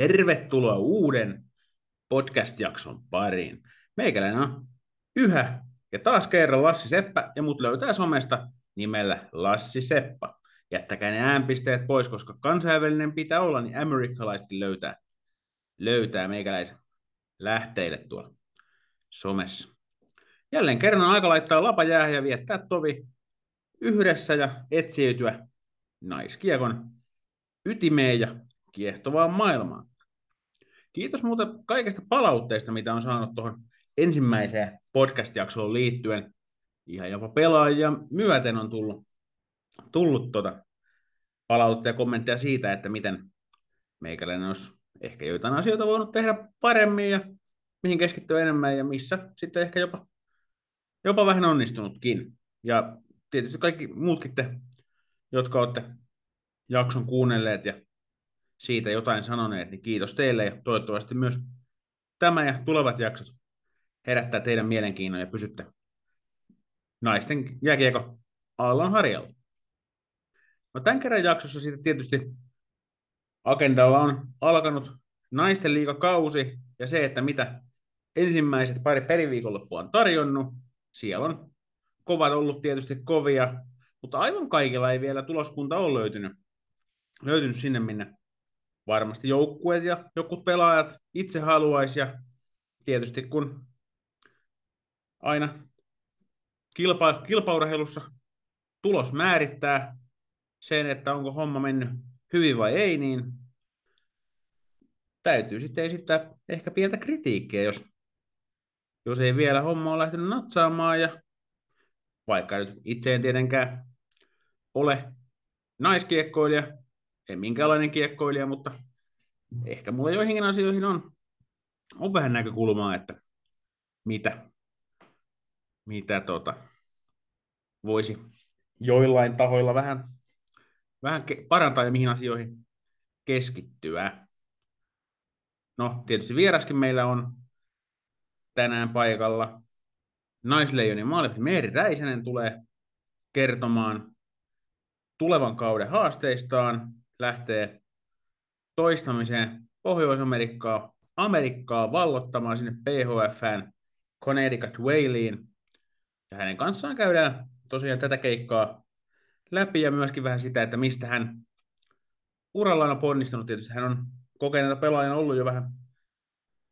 Tervetuloa uuden podcast-jakson pariin. Meikäläinen on yhä ja taas kerran Lassi Seppä ja mut löytää somesta nimellä Lassi Seppa. Jättäkää ne äänpisteet pois, koska kansainvälinen pitää olla, niin amerikkalaisetkin löytää, löytää meikäläisen lähteille tuolla somessa. Jälleen kerran on aika laittaa lapa jäähän ja viettää tovi yhdessä ja etsiytyä naiskiekon ytimeen ja kiehtovaan maailmaan. Kiitos muuten kaikesta palautteesta, mitä on saanut tuohon ensimmäiseen podcast-jaksoon liittyen. Ihan jopa pelaajia myöten on tullut, tullut tuota palautteja ja kommentteja siitä, että miten meikäläinen olisi ehkä joitain asioita voinut tehdä paremmin ja mihin keskittyä enemmän ja missä sitten ehkä jopa, jopa vähän onnistunutkin. Ja tietysti kaikki muutkin te, jotka olette jakson kuunnelleet ja siitä jotain sanoneet, niin kiitos teille ja toivottavasti myös tämä ja tulevat jaksot herättää teidän mielenkiinnon ja pysytte naisten jääkiekko aallon harjalla. No tämän kerran jaksossa sitten tietysti agendalla on alkanut naisten liikakausi ja se, että mitä ensimmäiset pari peliviikonloppua on tarjonnut. Siellä on kovat ollut tietysti kovia, mutta aivan kaikilla ei vielä tuloskunta ole löytynyt, löytynyt sinne, minne varmasti joukkueet ja joku pelaajat itse haluaisi ja tietysti kun aina kilpa, kilpaurheilussa tulos määrittää sen, että onko homma mennyt hyvin vai ei, niin täytyy sitten esittää ehkä pientä kritiikkiä, jos, jos ei vielä homma ole lähtenyt natsaamaan ja vaikka nyt itse en tietenkään ole naiskiekkoilija, en minkäänlainen kiekkoilija, mutta ehkä mulla joihinkin asioihin on, on vähän näkökulmaa, että mitä, mitä tota, voisi joillain tahoilla vähän, vähän parantaa ja mihin asioihin keskittyä. No, tietysti vieraskin meillä on tänään paikalla. Naisleijonin maalivahti Meeri Räisänen tulee kertomaan tulevan kauden haasteistaan lähtee toistamiseen Pohjois-Amerikkaa Amerikkaa vallottamaan sinne PHFään Connecticut Whaleen. Ja hänen kanssaan käydään tosiaan tätä keikkaa läpi ja myöskin vähän sitä, että mistä hän urallaan on ponnistanut. Tietysti hän on kokeneena pelaajana ollut jo vähän,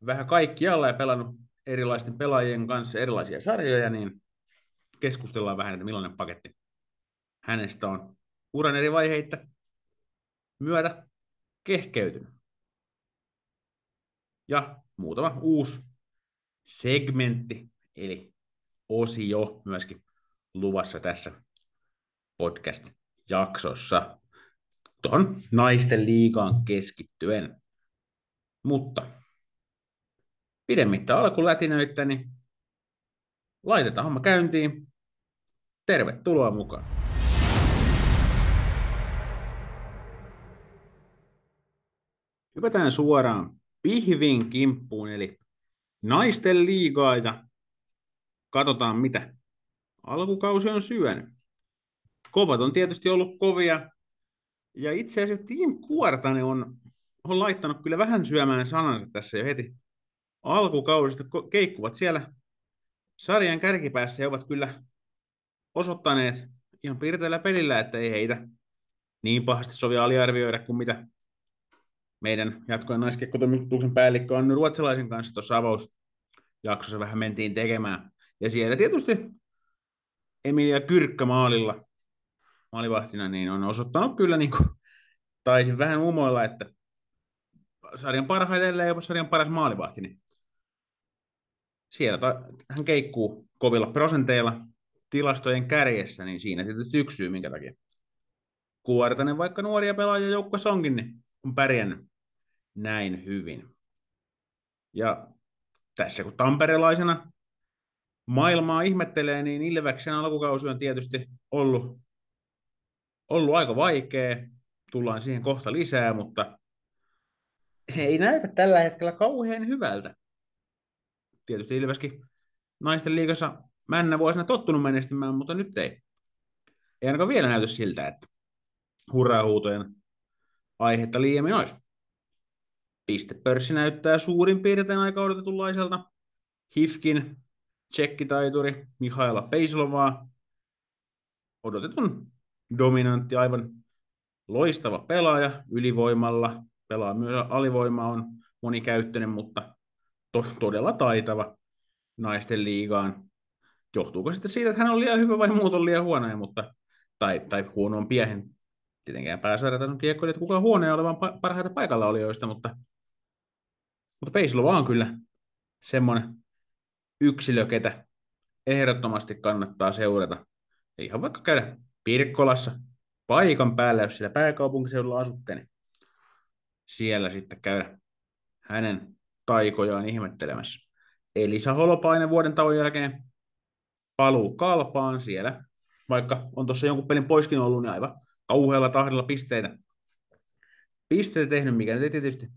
vähän kaikkialla ja pelannut erilaisten pelaajien kanssa erilaisia sarjoja, niin keskustellaan vähän, että millainen paketti hänestä on uran eri vaiheita myötä kehkeytynyt. Ja muutama uusi segmentti, eli osio myöskin luvassa tässä podcast-jaksossa tuohon naisten liigaan keskittyen. Mutta pidemmittä alkulätinöitä, niin laitetaan homma käyntiin. Tervetuloa mukaan. Hypätään suoraan pihvin kimppuun, eli naisten liigaa, ja katsotaan, mitä alkukausi on syönyt. Kovat on tietysti ollut kovia, ja itse asiassa Team Kuortane on, on laittanut kyllä vähän syömään sanansa tässä jo heti alkukausista. Keikkuvat siellä sarjan kärkipäässä ja ovat kyllä osoittaneet ihan piirteellä pelillä, että ei heitä niin pahasti sovi aliarvioida kuin mitä meidän jatkojen naiskekkotoimituksen päällikkö on ruotsalaisen kanssa tuossa avausjaksossa vähän mentiin tekemään. Ja siellä tietysti Emilia Kyrkkä maalilla, maalivahtina, niin on osoittanut kyllä, niin kuin, taisin vähän umoilla, että sarjan parhaiten ja jopa sarjan paras maalivahti, niin siellä ta- hän keikkuu kovilla prosenteilla tilastojen kärjessä, niin siinä tietysti yksi syy, minkä takia Kuortanen, vaikka nuoria pelaajia joukkueessa onkin, niin on pärjännyt näin hyvin. Ja tässä kun tamperelaisena maailmaa ihmettelee, niin Ilveksen alkukausi on tietysti ollut, ollut aika vaikea. Tullaan siihen kohta lisää, mutta ei näytä tällä hetkellä kauhean hyvältä. Tietysti Ilveskin naisten liigassa männä vuosina tottunut menestymään, mutta nyt ei. Ei ainakaan vielä näytä siltä, että hurraa-huutojen aihetta liiemmin olisi pistepörssi näyttää suurin piirtein aika odotetunlaiselta. Hifkin tsekkitaituri Mihaila Peislovaa, odotetun dominantti, aivan loistava pelaaja ylivoimalla, pelaa myös alivoima on monikäyttöinen, mutta to- todella taitava naisten liigaan. Johtuuko sitten siitä, että hän on liian hyvä vai muut on liian huonoja, mutta, tai, tai huonoon piehen. Tietenkään pääsarjatason kiekkoilijat kukaan huoneen olevan parhaita paikalla olijoista, mutta, mutta Peislova on kyllä semmoinen yksilö, ketä ehdottomasti kannattaa seurata. Ihan vaikka käydä Pirkkolassa paikan päällä, jos siellä pääkaupunkiseudulla asutte, niin siellä sitten käydä hänen taikojaan ihmettelemässä. Elisa Holopainen vuoden tauon jälkeen paluu kalpaan siellä, vaikka on tuossa jonkun pelin poiskin ollut, niin aivan kauhealla tahdilla pisteitä. Pisteitä tehnyt, mikä nyt ei tietysti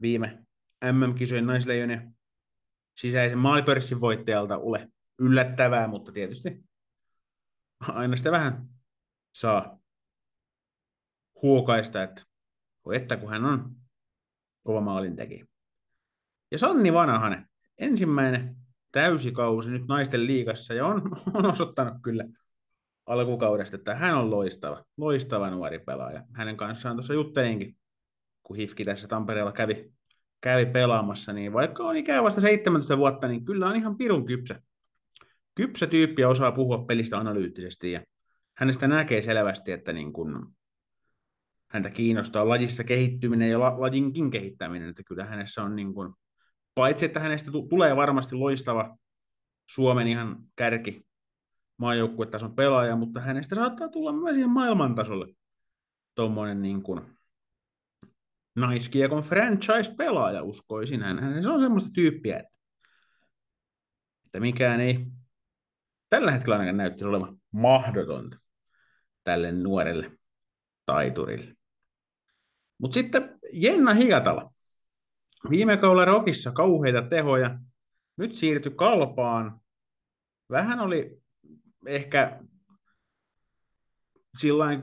viime MM-kisojen naisleijonien sisäisen maalipörssin voittajalta ole yllättävää, mutta tietysti aina sitä vähän saa huokaista, että, että kun hän on kova maalintekijä. Ja Sanni Vanhanen, ensimmäinen täysikausi nyt naisten liigassa, ja on, on osoittanut kyllä alkukaudesta, että hän on loistava, loistava nuori pelaaja. Hänen kanssaan tuossa juttelinkin, kun Hifki tässä Tampereella kävi, kävi pelaamassa, niin vaikka on ikään vasta 17 vuotta, niin kyllä on ihan pirun kypsä. Kypsä tyyppi ja osaa puhua pelistä analyyttisesti, ja hänestä näkee selvästi, että niin kun häntä kiinnostaa lajissa kehittyminen ja la, lajinkin kehittäminen, että kyllä hänessä on niin kun, paitsi että hänestä t- tulee varmasti loistava Suomen ihan kärki maajoukkuetason pelaaja, mutta hänestä saattaa tulla myös ihan maailmantasolle tuommoinen niin kuin naiskiekon franchise-pelaaja, uskoisin. Hän, se on semmoista tyyppiä, että, että mikään ei tällä hetkellä ainakaan näytti olevan mahdotonta tälle nuorelle taiturille. Mutta sitten Jenna Higatala. Viime kaudella Rokissa kauheita tehoja. Nyt siirtyi kalpaan. Vähän oli ehkä sillain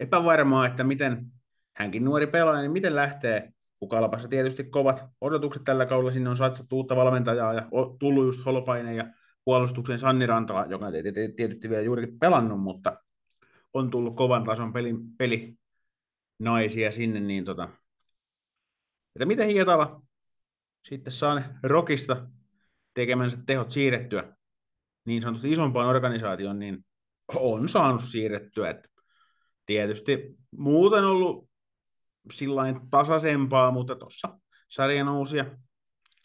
epävarmaa, että miten hänkin nuori pelaaja, niin miten lähtee, kun Kalpassa tietysti kovat odotukset tällä kaudella, sinne on satsattu uutta valmentajaa ja tullut just Holopainen ja puolustuksen Sanni Rantala, joka ei tietysti vielä juurikin pelannut, mutta on tullut kovan tason peli, peli naisia sinne, niin tota, että miten Hietala sitten saa ne Rokista tekemänsä tehot siirrettyä niin sanotusti isompaan organisaatioon, niin on saanut siirrettyä. Että tietysti muuten ollut sillain tasaisempaa, mutta tuossa sarjan nousia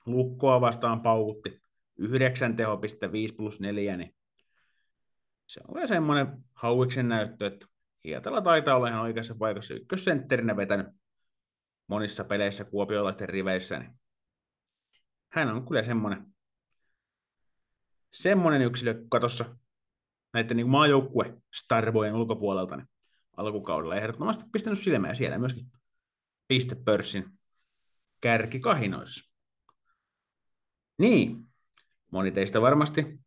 lukkoa vastaan paukutti 9 tehopiste 5 plus 4, niin se on semmoinen hauiksen näyttö, että Hietala taitaa olla ihan oikeassa paikassa ykkössentterinä vetänyt monissa peleissä kuopiolaisten riveissä, niin hän on kyllä semmoinen semmoinen yksilö katossa näiden niin maajoukkue starbojen ulkopuolelta niin alkukaudella ehdottomasti pistänyt silmää siellä myöskin pistepörssin kärkikahinoissa. Niin, moni teistä varmasti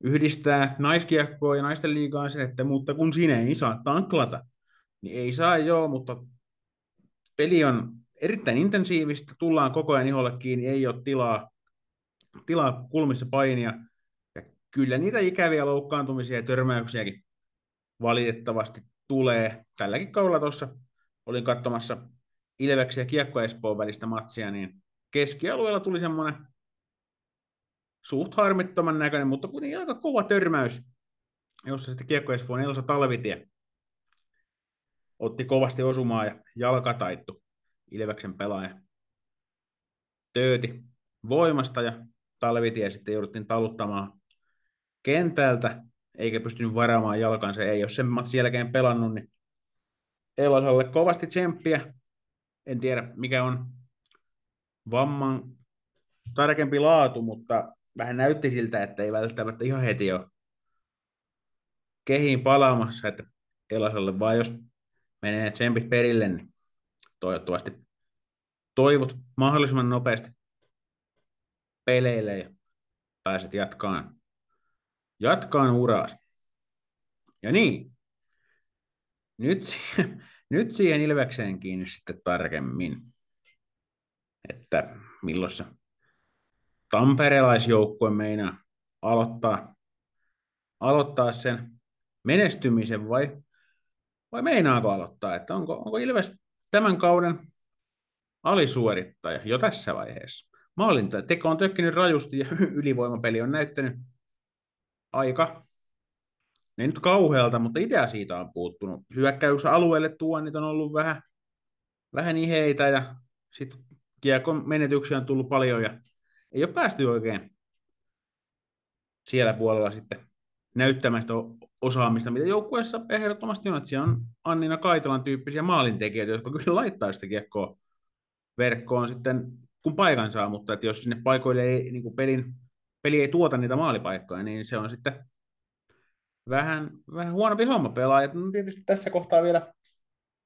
yhdistää naiskiekkoa ja naisten liigaan sen, että mutta kun sinä ei saa tanklata, niin ei saa joo, mutta peli on erittäin intensiivistä, tullaan koko ajan iholle kiinni, ei ole tilaa, tilaa kulmissa painia, kyllä niitä ikäviä loukkaantumisia ja törmäyksiäkin valitettavasti tulee. Tälläkin kaudella tuossa olin katsomassa Ilveksen ja Kiekko Espoon välistä matsia, niin keskialueella tuli semmoinen suht harmittoman näköinen, mutta kuitenkin aika kova törmäys, jossa sitten Kiekko Espoon Elsa Talvitie otti kovasti osumaa ja jalkataittu Ilveksen pelaaja. Tööti voimasta ja Talvitie sitten jouduttiin taluttamaan kentältä, eikä pystynyt varaamaan jalkansa. Ei ole sen matsin jälkeen pelannut, niin Elosalle kovasti tsemppiä. En tiedä, mikä on vamman tarkempi laatu, mutta vähän näytti siltä, että ei välttämättä ihan heti ole kehiin palaamassa, että Elasalle vaan jos menee tsempit perille, niin toivottavasti toivot mahdollisimman nopeasti peleille ja pääset jatkaan jatkaan uraas. Ja niin, nyt, Nyt siihen Ilvekseen kiinni sitten tarkemmin, että milloin se tamperelaisjoukkue meinaa aloittaa, aloittaa sen menestymisen vai, vai meinaako aloittaa, että onko, onko Ilves tämän kauden alisuorittaja jo tässä vaiheessa. Maalinta teko on tökkinyt rajusti ja ylivoimapeli on näyttänyt aika, ne nyt kauhealta, mutta idea siitä on puuttunut. Hyökkäysalueelle tuonnit on ollut vähän, vähän iheitä ja sitten kiekon menetyksiä on tullut paljon ja ei ole päästy oikein siellä puolella sitten näyttämään sitä osaamista, mitä joukkueessa ehdottomasti on, että siellä on Annina Kaitalan tyyppisiä maalintekijöitä, jotka kyllä laittaa sitä kiekkoa verkkoon sitten, kun paikan saa, mutta että jos sinne paikoille ei, niin kuin pelin, peli ei tuota niitä maalipaikkoja, niin se on sitten vähän, vähän huonompi homma pelaa. No tietysti tässä kohtaa vielä,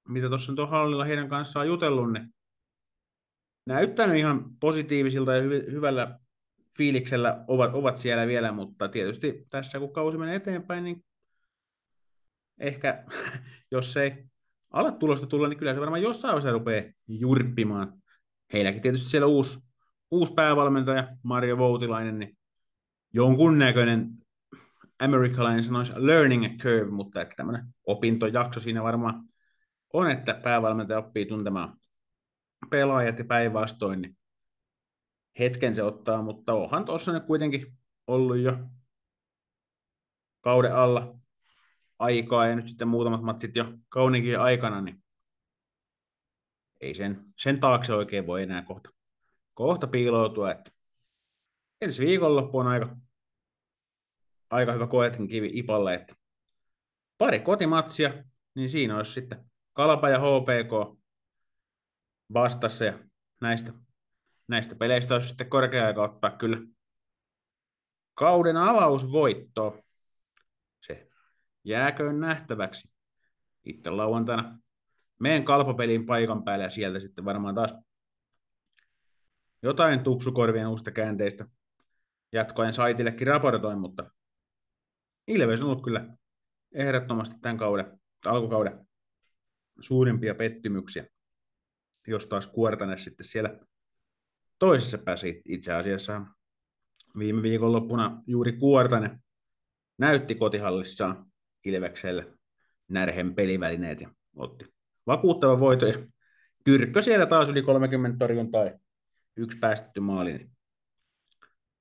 mitä tuossa on hallilla heidän kanssaan jutellut, niin näyttänyt ihan positiivisilta ja hy- hyvällä fiiliksellä ovat, ovat siellä vielä, mutta tietysti tässä kun kausi menee eteenpäin, niin ehkä jos ei ala tulosta tulla, niin kyllä se varmaan jossain vaiheessa rupeaa jurppimaan. Heilläkin tietysti siellä uusi, uusi päävalmentaja, Mario Voutilainen, niin jonkunnäköinen amerikkalainen sanoisi learning curve, mutta että tämmöinen opintojakso siinä varmaan on, että päävalmentaja oppii tuntemaan pelaajat ja päinvastoin, niin hetken se ottaa, mutta onhan tuossa nyt kuitenkin ollut jo kauden alla aikaa ja nyt sitten muutamat matsit jo kauninkin aikana, niin ei sen, sen taakse oikein voi enää kohta, kohta piiloutua, että ensi viikonloppu on aika, aika hyvä koetin kivi Ipalle, että pari kotimatsia, niin siinä olisi sitten Kalpa ja HPK vastassa ja näistä, näistä peleistä olisi sitten korkea aika ottaa kyllä kauden avausvoitto. Se jääköön nähtäväksi. Itse lauantaina meen kalpapelin paikan päälle ja sieltä sitten varmaan taas jotain tupsukorvien uusista käänteistä jatkoen saitillekin raportoin, mutta Ilves on ollut kyllä ehdottomasti tämän kauden, alkukauden suurimpia pettymyksiä, jos taas Kuortane sitten siellä toisessa pääsi itse asiassa viime viikonloppuna juuri Kuortane näytti kotihallissaan Ilvekselle närhen pelivälineet ja otti vakuuttava voito. Ja Kyrkkö siellä taas yli 30 torjuntaa yksi päästetty maali. Niin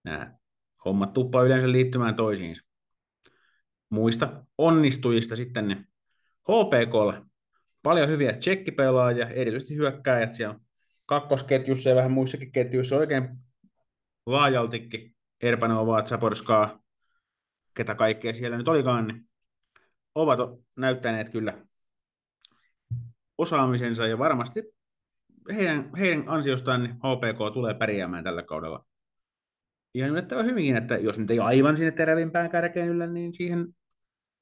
nämä hommat tuppaa yleensä liittymään toisiinsa. Muista onnistujista sitten ne HPKlla paljon hyviä tsekkipelaajia, erityisesti hyökkääjät siellä kakkosketjussa ja vähän muissakin ketjuissa. Oikein laajaltikin Erpanova, Zaporskaa, ketä kaikkea siellä nyt olikaan, niin ovat näyttäneet kyllä osaamisensa ja varmasti heidän, heidän ansiostaan niin HPK tulee pärjäämään tällä kaudella. Ihan yllättävän hyvinkin, että jos nyt ei aivan sinne terävimpään kärkeen yllä, niin siihen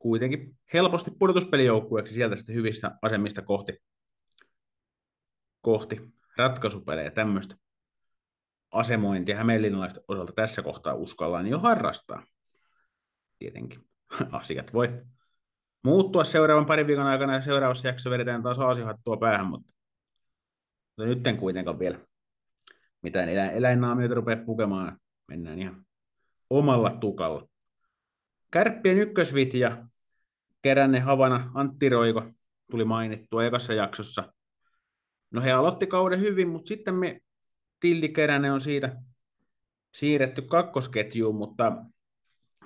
kuitenkin helposti pudotuspelijoukkueeksi sieltä sitten hyvistä asemista kohti, kohti ratkaisupelejä tämmöistä asemointia hämeenlinnalaista osalta tässä kohtaa uskallaan jo harrastaa. Tietenkin asiat voi muuttua seuraavan parin viikon aikana ja seuraavassa jaksossa vedetään taas aasihattua päähän, mutta, mutta nyt en kuitenkaan vielä mitään elä, eläinnaamioita rupea pukemaan. Mennään ihan omalla tukalla. Kärppien ykkösvitja, Keränne Havana, Antti Roiko tuli mainittua ekassa jaksossa. No he aloitti kauden hyvin, mutta sitten me Tilli Keränne on siitä siirretty kakkosketjuun, mutta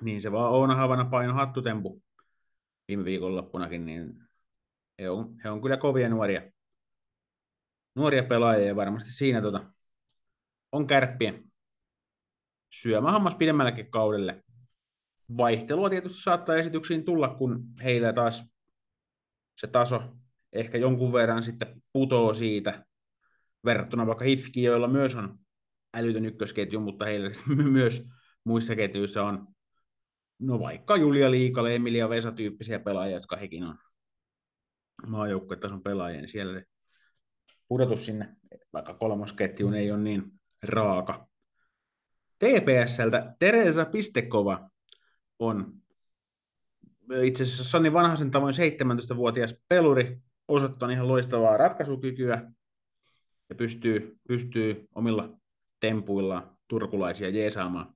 niin se vaan Oona Havana paino hattutempu viime viikonloppunakin, niin he on, he on kyllä kovia nuoria, nuoria pelaajia ja varmasti siinä tota, on kärppien syömä hammas pidemmälläkin kaudelle. Vaihtelua tietysti saattaa esityksiin tulla, kun heillä taas se taso ehkä jonkun verran sitten putoo siitä verrattuna vaikka Hifki, joilla myös on älytön ykkösketju, mutta heillä myös muissa ketjuissa on no vaikka Julia Liikale, Emilia Vesa tyyppisiä pelaajia, jotka hekin on maajoukkuetason pelaajia, niin siellä pudotus sinne vaikka kolmosketjuun ei ole niin raaka. TPSltä Teresa Pistekova on itse asiassa Sanni Vanhasen tavoin 17-vuotias peluri, osoittanut ihan loistavaa ratkaisukykyä ja pystyy, pystyy omilla tempuilla turkulaisia jeesaamaan.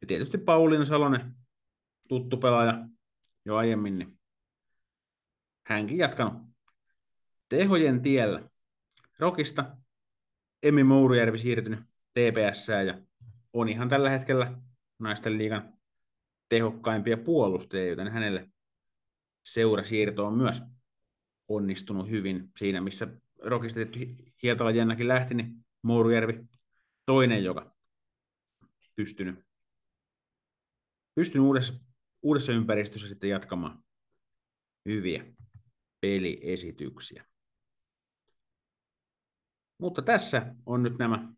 Ja tietysti Pauliina Salonen, tuttu pelaaja jo aiemmin, niin hänkin jatkanut tehojen tiellä. Rokista Emmi Mourujärvi siirtynyt TPS ja on ihan tällä hetkellä naisten liigan tehokkaimpia puolustajia, joten hänelle seurasiirto on myös onnistunut hyvin siinä, missä Rokista Hietala Jennakin lähti, niin Mourujärvi toinen, joka pystynyt, pystynyt uudessa, uudessa ympäristössä sitten jatkamaan hyviä peliesityksiä. Mutta tässä on nyt nämä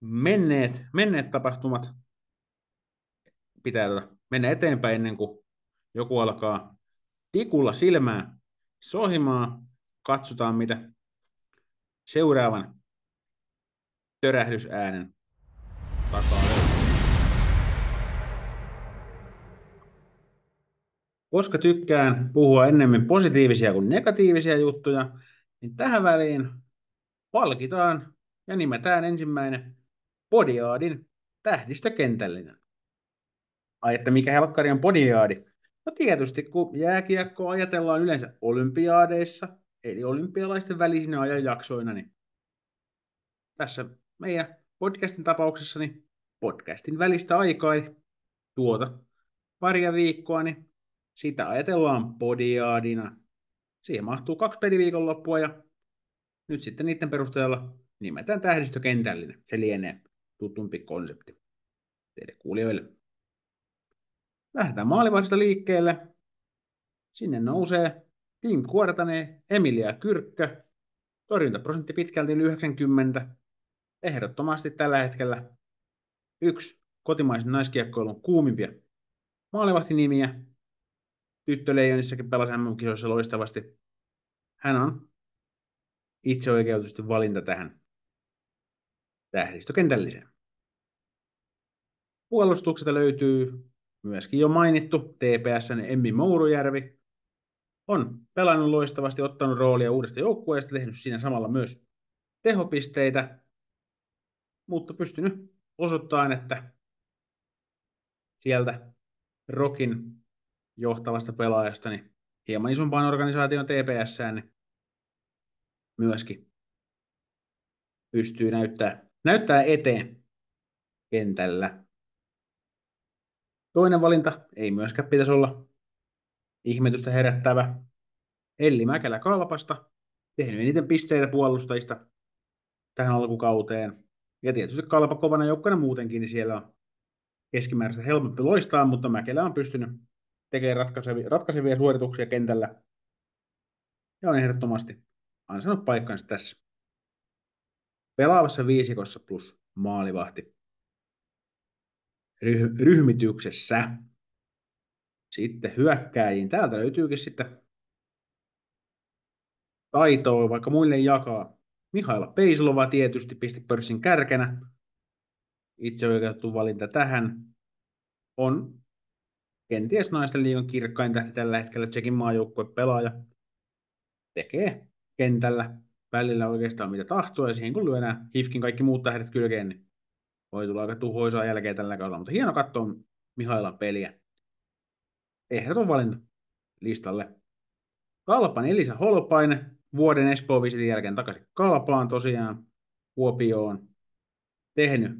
menneet, menneet tapahtumat. Pitää mennä eteenpäin ennen kuin joku alkaa tikulla silmää sohimaa. Katsotaan, mitä seuraavan törähdysäänen takaa Koska tykkään puhua ennemmin positiivisia kuin negatiivisia juttuja, niin tähän väliin palkitaan ja nimetään ensimmäinen Podiaadin tähdistökentällinen. Ai, että mikä helkkari on Podiaadi? No tietysti, kun jääkiekko ajatellaan yleensä olympiaadeissa, eli olympialaisten välisinä ajanjaksoina, niin tässä meidän podcastin tapauksessa niin podcastin välistä aikaa, eli tuota paria viikkoa, niin sitä ajatellaan podiaadina. Siihen mahtuu kaksi peliviikonloppua ja nyt sitten niiden perusteella nimetään tähdistökentällinen. Se lienee tutumpi konsepti teille kuulijoille. Lähdetään maalivahdista liikkeelle. Sinne nousee Tim Kuortane, Emilia Kyrkkö, torjuntaprosentti pitkälti 90. Ehdottomasti tällä hetkellä yksi kotimaisen naiskiekkoilun kuumimpia maalivahtinimiä. Tyttöleijonissakin pelasi MM-kisoissa loistavasti. Hän on itse oikeutusti valinta tähän tähdistökentälliseen. Puolustukselta löytyy myöskin jo mainittu TPSn Emmi Mourujärvi. On pelannut loistavasti, ottanut roolia uudesta joukkueesta, tehnyt siinä samalla myös tehopisteitä, mutta pystynyt osoittamaan, että sieltä Rokin johtavasta pelaajasta niin hieman isompaan organisaation TPS, niin myöskin pystyy näyttää, näyttää eteen kentällä. Toinen valinta ei myöskään pitäisi olla ihmetystä herättävä. Elli Mäkelä Kalpasta, tehnyt eniten pisteitä puolustajista tähän alkukauteen. Ja tietysti Kalpa kovana joukkona muutenkin, niin siellä on keskimääräistä helpompi loistaa, mutta Mäkelä on pystynyt tekemään ratkaisevia, ratkaisevia suorituksia kentällä. Ja on ehdottomasti ansainnut paikkansa tässä. Pelaavassa viisikossa plus maalivahti ryhmityksessä. Sitten hyökkääjiin. Täältä löytyykin sitten taitoa, vaikka muille jakaa. Mihaila Peislova tietysti pisti pörssin kärkenä. Itse oikeutettu valinta tähän on kenties naisten liigan kirkkain tähti tällä hetkellä Tsekin maajoukkue pelaaja. Tekee kentällä välillä oikeastaan mitä tahtoo, ja siihen kun lyödään Hifkin kaikki muut tähdet kylkeen, niin voi tulla aika tuhoisaa jälkeen tällä kaudella, mutta hieno katsoa Mihailan peliä. Ehdoton valinta listalle. Kalpan Elisa Holpainen, vuoden Espoo visitin jälkeen takaisin Kalpaan tosiaan, Kuopioon. Tehnyt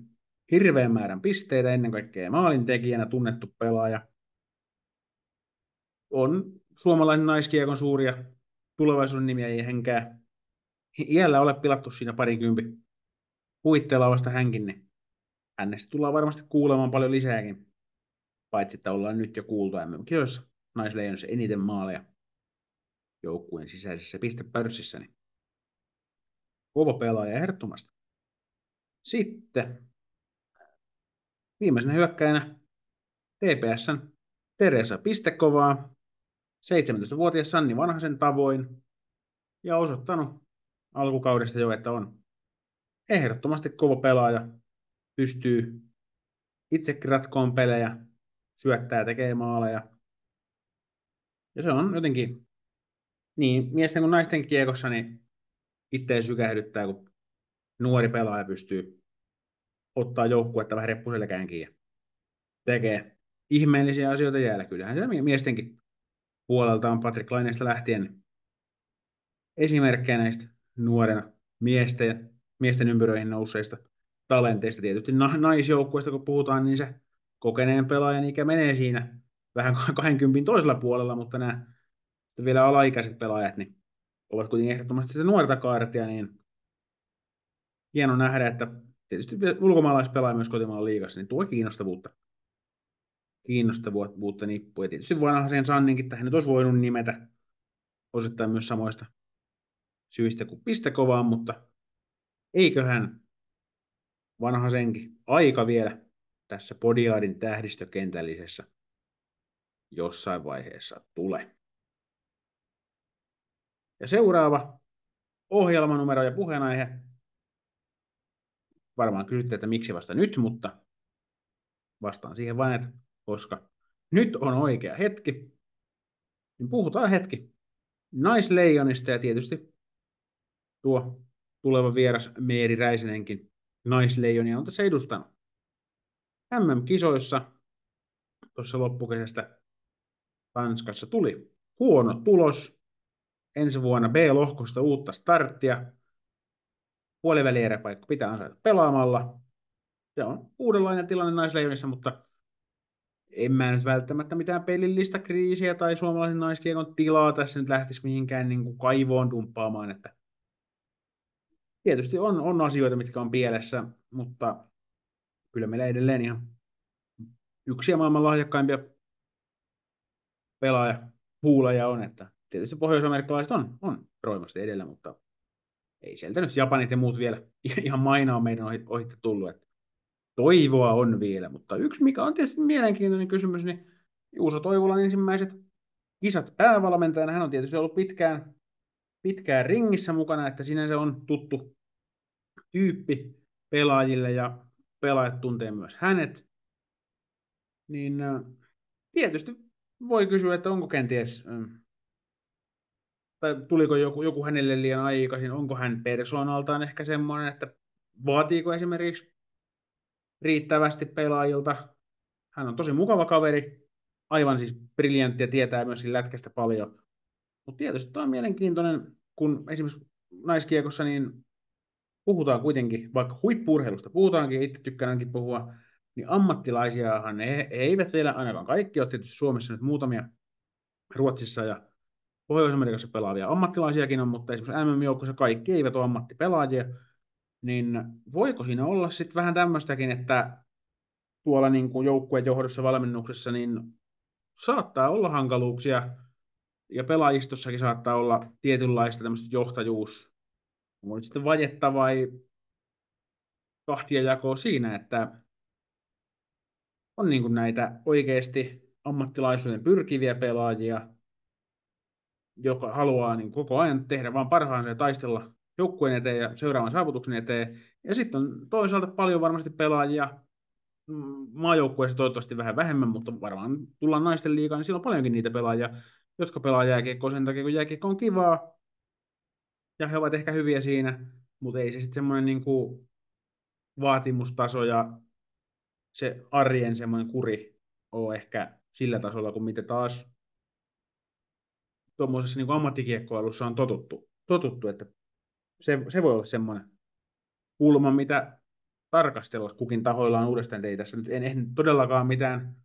hirveän määrän pisteitä, ennen kaikkea maalintekijänä tunnettu pelaaja. On suomalainen naiskiekon suuria tulevaisuuden nimiä ei henkää iällä ole pilattu siinä parikympi huitteella vasta hänkin, niin hänestä tullaan varmasti kuulemaan paljon lisääkin. Paitsi, että ollaan nyt jo kuultu MM-kisoissa naisleijonissa eniten maaleja joukkueen sisäisessä pistepörssissä. Niin kova pelaaja ehdottomasti. Sitten viimeisenä hyökkäjänä TPSn Teresa Pistekovaa, 17-vuotias Sanni Vanhasen tavoin, ja osoittanut alkukaudesta jo, että on ehdottomasti kova pelaaja, pystyy itsekin ratkoon pelejä, syöttää, tekee maaleja. Ja se on jotenkin niin miesten kuin naisten kiekossa, niin itse sykähdyttää, kun nuori pelaaja pystyy ottaa joukkuetta vähän reppuselkäänkin ja tekee ihmeellisiä asioita jäällä. Kyllähän sitä miestenkin puolelta on Patrick Laineesta lähtien esimerkkejä näistä nuorena miesten, miesten ympyröihin nousseista talenteista. Tietysti naisjoukkueesta kun puhutaan, niin se kokeneen pelaajan ikä menee siinä vähän 20 toisella puolella, mutta nämä vielä alaikäiset pelaajat niin ovat kuitenkin ehdottomasti sitä nuorta kaartia, niin hieno nähdä, että tietysti ulkomaalaispelaaja myös kotimaan liigassa, niin tuo kiinnostavuutta, kiinnostavuutta nippu. Ja tietysti vanhaisen Sanninkin tähän nyt olisi voinut nimetä osittain myös samoista syistä kuin pistekovaan, mutta eiköhän vanhasenkin aika vielä tässä Podiaadin tähdistökentällisessä jossain vaiheessa tule. Ja seuraava ohjelmanumero ja puheenaihe. Varmaan kysytte, että miksi vasta nyt, mutta vastaan siihen vain, että koska nyt on oikea hetki, niin puhutaan hetki naisleijonista ja tietysti tuo tuleva vieras Meeri Räisenenkin naisleijonia on tässä edustanut. MM-kisoissa tuossa loppukesästä Tanskassa tuli huono tulos. Ensi vuonna B-lohkosta uutta starttia. Puolivälieräpaikka pitää ansaita pelaamalla. Se on uudenlainen tilanne naisleijonissa, mutta en mä nyt välttämättä mitään pelillistä kriisiä tai suomalaisen naiskiekon tilaa tässä nyt lähtisi mihinkään niin kuin kaivoon dumppaamaan. Että tietysti on, on asioita, mitkä on pielessä, mutta kyllä meillä edelleen ihan yksi maailman lahjakkaimpia pelaaja huuleja on, että tietysti pohjois-amerikkalaiset on, on roimasti edellä, mutta ei sieltä nyt Japanit ja muut vielä ihan mainaa meidän ohi, tullut, että toivoa on vielä, mutta yksi mikä on tietysti mielenkiintoinen kysymys, niin Juuso Toivolan ensimmäiset kisat päävalmentajana, hän on tietysti ollut pitkään, pitkään ringissä mukana, että sinänsä on tuttu tyyppi pelaajille ja pelaajat tuntee myös hänet, niin tietysti voi kysyä, että onko kenties, tai tuliko joku, joku hänelle liian aikaisin, onko hän persoonaltaan ehkä semmoinen, että vaatiiko esimerkiksi riittävästi pelaajilta. Hän on tosi mukava kaveri, aivan siis briljantti ja tietää myös lätkästä paljon. Mutta tietysti tämä on mielenkiintoinen, kun esimerkiksi naiskiekossa niin puhutaan kuitenkin, vaikka huippurheilusta puhutaankin, itse tykkäänkin puhua, niin ammattilaisiahan he eivät vielä ainakaan kaikki ole. Tietysti Suomessa nyt muutamia Ruotsissa ja Pohjois-Amerikassa pelaavia ammattilaisiakin on, mutta esimerkiksi MM-joukkoissa kaikki eivät ole ammattipelaajia, niin voiko siinä olla sitten vähän tämmöistäkin, että tuolla niin kuin joukkueen johdossa valmennuksessa niin saattaa olla hankaluuksia ja pelaajistossakin saattaa olla tietynlaista tämmöistä johtajuus, onko nyt sitten vajetta vai kahtia jakoa siinä, että on niin kuin näitä oikeasti ammattilaisuuden pyrkiviä pelaajia, joka haluaa niin koko ajan tehdä vain parhaansa ja taistella joukkueen eteen ja seuraavan saavutuksen eteen. Ja sitten on toisaalta paljon varmasti pelaajia, mm, maajoukkueessa toivottavasti vähän vähemmän, mutta varmaan tullaan naisten liigaan, niin silloin on paljonkin niitä pelaajia, jotka pelaa jääkiekkoa sen takia, kun jääkiekko on kivaa, ja he ovat ehkä hyviä siinä, mutta ei se sitten semmoinen niin kuin vaatimustaso ja se arjen semmoinen kuri ole ehkä sillä tasolla kuin mitä taas tuommoisessa niin ammattikiekkoilussa on totuttu, totuttu että se, se voi olla semmoinen kulma, mitä tarkastella kukin tahoillaan uudestaan. Ei tässä nyt, en, en todellakaan mitään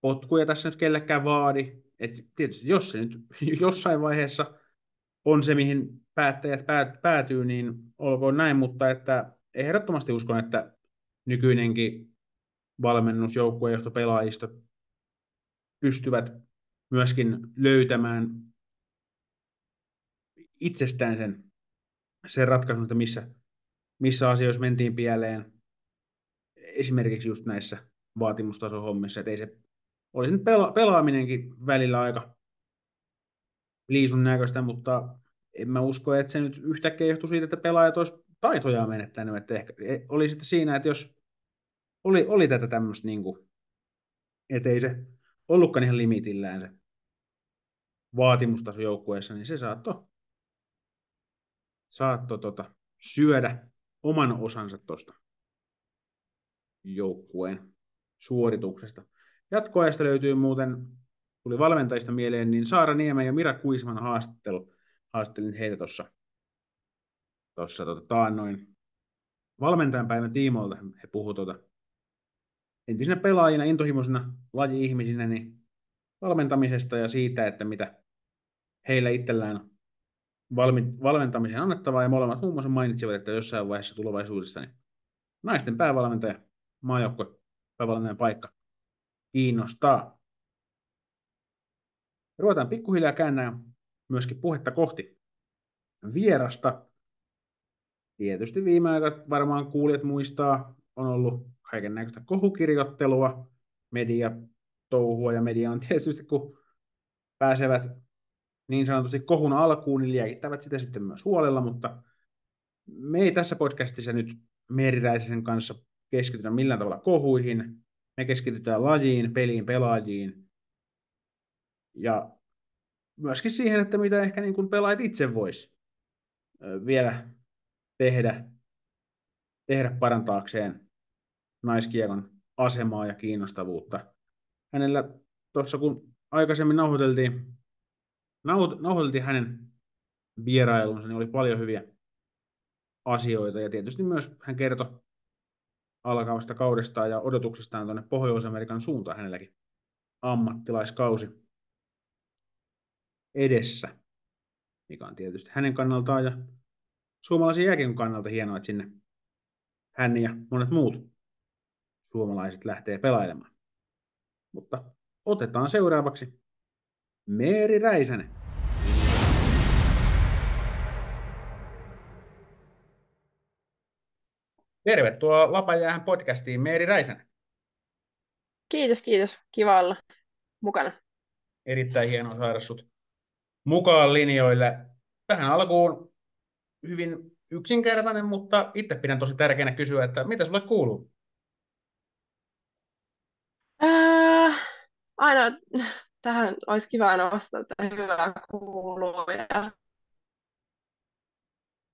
potkuja tässä nyt kellekään vaadi. Et tietysti jos se nyt jossain vaiheessa on se, mihin päättäjät päät, päätyy, niin olkoon näin, mutta että ehdottomasti uskon, että nykyinenkin valmennus, joukkuejohto, pelaajisto pystyvät myöskin löytämään itsestään sen sen ratkaisun, että missä, missä asioissa mentiin pieleen, esimerkiksi just näissä vaatimustasohommissa, että ei se, olisi nyt pela, pelaaminenkin välillä aika liisun näköistä, mutta en mä usko, että se nyt yhtäkkiä johtuu siitä, että pelaajat olisi taitoja menettänyt, että ehkä e, oli sitten siinä, että jos oli, oli tätä tämmöistä, niin kuin, että ei se ollutkaan ihan limitillään se vaatimustasojoukkueessa, niin se saattoi saatto, tota, syödä oman osansa tuosta joukkueen suorituksesta. Jatkoajasta löytyy muuten, tuli valmentajista mieleen, niin Saara Niemen ja Mira Kuisman haastattelu. Haastattelin heitä tuossa tuossa tota, taannoin valmentajan päivän tiimoilta. He puhuivat tota, entisinä pelaajina, intohimoisina laji-ihmisinä, niin valmentamisesta ja siitä, että mitä heillä itsellään valmi- valmentamiseen annettavaa, ja molemmat muun muassa mainitsivat, että jossain vaiheessa tulevaisuudessa niin naisten päävalmentaja, maajoukkue, päävalmentajan paikka kiinnostaa. Ruvetaan pikkuhiljaa käännää myöskin puhetta kohti vierasta. Tietysti viime aikoina varmaan kuulijat muistaa, on ollut kaiken näköistä kohukirjoittelua, media touhua ja media on tietysti, kun pääsevät niin sanotusti kohun alkuun, niin liekittävät sitä sitten myös huolella, mutta me ei tässä podcastissa nyt Meriräisen kanssa keskitytä millään tavalla kohuihin. Me keskitytään lajiin, peliin, pelaajiin ja myöskin siihen, että mitä ehkä niin kuin pelaajat itse vois vielä tehdä, tehdä parantaakseen naiskiekon asemaa ja kiinnostavuutta. Hänellä tuossa kun aikaisemmin nauhoiteltiin, nauhoiteltiin hänen vierailunsa, niin oli paljon hyviä asioita ja tietysti myös hän kertoi alkavasta kaudestaan ja odotuksistaan tuonne Pohjois-Amerikan suuntaan hänelläkin ammattilaiskausi edessä, mikä on tietysti hänen kannaltaan ja suomalaisen jääkiekon kannalta hienoa, että sinne hän ja monet muut suomalaiset lähtee pelailemaan. Mutta otetaan seuraavaksi Meeri Räisänen. Tervetuloa Lapajäähän podcastiin Meeri Räisänen. Kiitos, kiitos. Kiva olla mukana. Erittäin hienoa saada sut mukaan linjoille. Tähän alkuun hyvin yksinkertainen, mutta itse pidän tosi tärkeänä kysyä, että mitä sulle kuuluu? Äh, aina tähän olisi kiva vastata, että hyvää kuuluu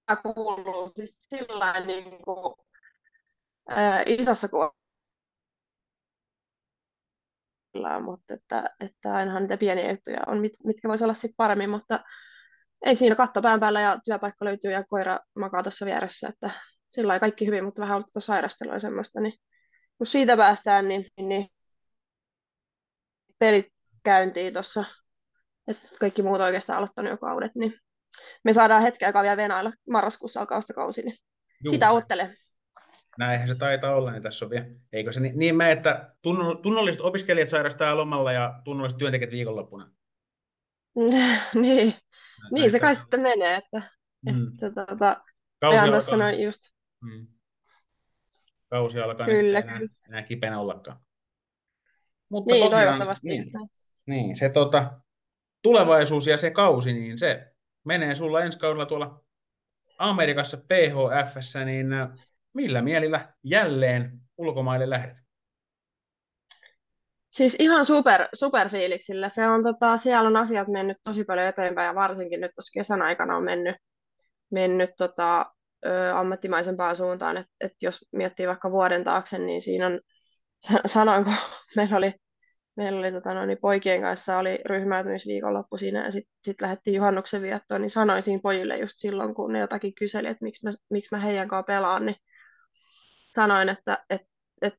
ja kuuluu siis sillä niin kuin, ää, isossa kuvassa, mutta että, että ainahan niitä pieniä juttuja on, mit, mitkä voisi olla sitten paremmin, mutta ei siinä katto pään päällä ja työpaikka löytyy ja koira makaa tuossa vieressä, että sillä kaikki hyvin, mutta vähän ollut tuota sairastelua ja semmoista, niin kun siitä päästään, niin, niin pelit käyntiin tuossa, että kaikki muut oikeastaan aloittanut jo kaudet, niin me saadaan hetken aikaa vielä venailla. Marraskuussa alkaa kausi, niin Juu. sitä ottele. Näinhän se taitaa olla, niin tässä on vielä. Eikö se niin, niin me, että tunnolliset opiskelijat sairastaa lomalla ja tunnolliset työntekijät viikonloppuna? niin, niin se kai sitten menee, että, mm. että tuota, Kausi alkaa. Tuossa noin just. Mm. Kausi alkaa, niin kyllä, niin enää, enää kipeänä ollakaan. Mutta niin, tosiaan, toivottavasti. Niin, niin se tota, tulevaisuus ja se kausi, niin se menee sulla ensi kaudella tuolla Amerikassa PHFssä, niin millä mielillä jälleen ulkomaille lähdet? Siis ihan super, super fiiliksillä. Se on, tota, siellä on asiat mennyt tosi paljon eteenpäin ja varsinkin nyt tuossa kesän aikana on mennyt, mennyt tota, ö, ammattimaisempaan suuntaan. Et, et jos miettii vaikka vuoden taakse, niin siinä on, sanoinko, meillä oli meillä oli tota, no, niin poikien kanssa oli ryhmäytymisviikonloppu siinä ja sitten sit lähdettiin juhannuksen viettoon, niin sanoin siinä pojille just silloin, kun ne jotakin kyseli, että miksi mä, miksi mä heidän kanssa pelaan, niin sanoin, että et, et,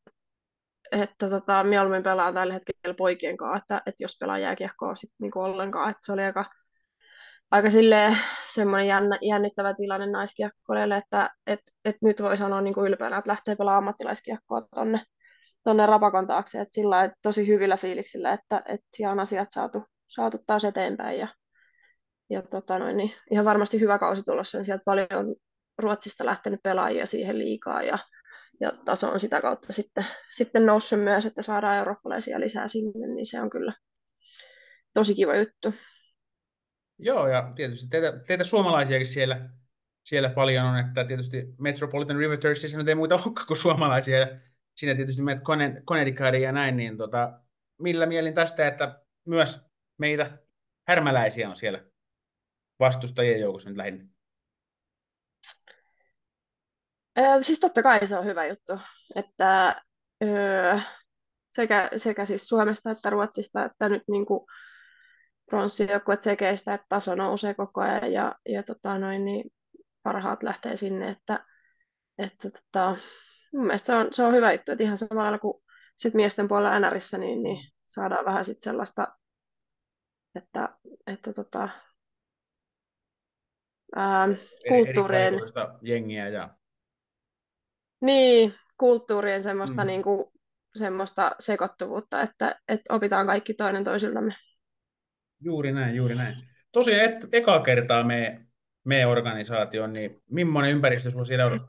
että tota, mieluummin pelaan tällä hetkellä poikien kanssa, että, että jos pelaa jääkiekkoa sitten niin ollenkaan, että se oli aika, aika silleen semmoinen jännä, jännittävä tilanne naiskiekkoille, että et, et nyt voi sanoa niin kuin ylpeänä, että lähtee pelaamaan ammattilaiskiekkoa tonne tuonne Rapakon taakse, että sillä että tosi hyvillä fiiliksillä, että, että siellä on asiat saatu, saatu taas eteenpäin ja, ja tota noin, niin ihan varmasti hyvä kausi tulossa, niin sieltä paljon on Ruotsista lähtenyt pelaajia siihen liikaa ja, ja taso on sitä kautta sitten, sitten noussut myös, että saadaan eurooppalaisia lisää sinne, niin se on kyllä tosi kiva juttu. Joo, ja tietysti teitä, teitä suomalaisiakin siellä, siellä paljon on, että tietysti Metropolitan River Thursdays ei muita olekaan kuin suomalaisia, ja siinä tietysti meidät Connecticutiin ja näin, niin tota, millä mielin tästä, että myös meitä härmäläisiä on siellä vastustajien joukossa nyt lähinnä? Öö, siis totta kai se on hyvä juttu, että öö, sekä, sekä siis Suomesta että Ruotsista, että nyt niin kuin pronssijoukkueet sekeistä, että taso nousee koko ajan ja, ja tota noin, niin parhaat lähtee sinne, että, että tota, mun mielestä se on, se on hyvä juttu, että ihan samalla kuin sit miesten puolella NRissä, niin, niin saadaan vähän sit sellaista, että, että tota, ää, kulttuurien... jengiä ja... Niin, kulttuurien semmoista, mm. niin kuin, semmoista sekoittuvuutta, että, että opitaan kaikki toinen toisiltamme. Juuri näin, juuri näin. Tosiaan et, eka kertaa me, me organisaatioon, niin millainen ympäristö sinulla siellä on?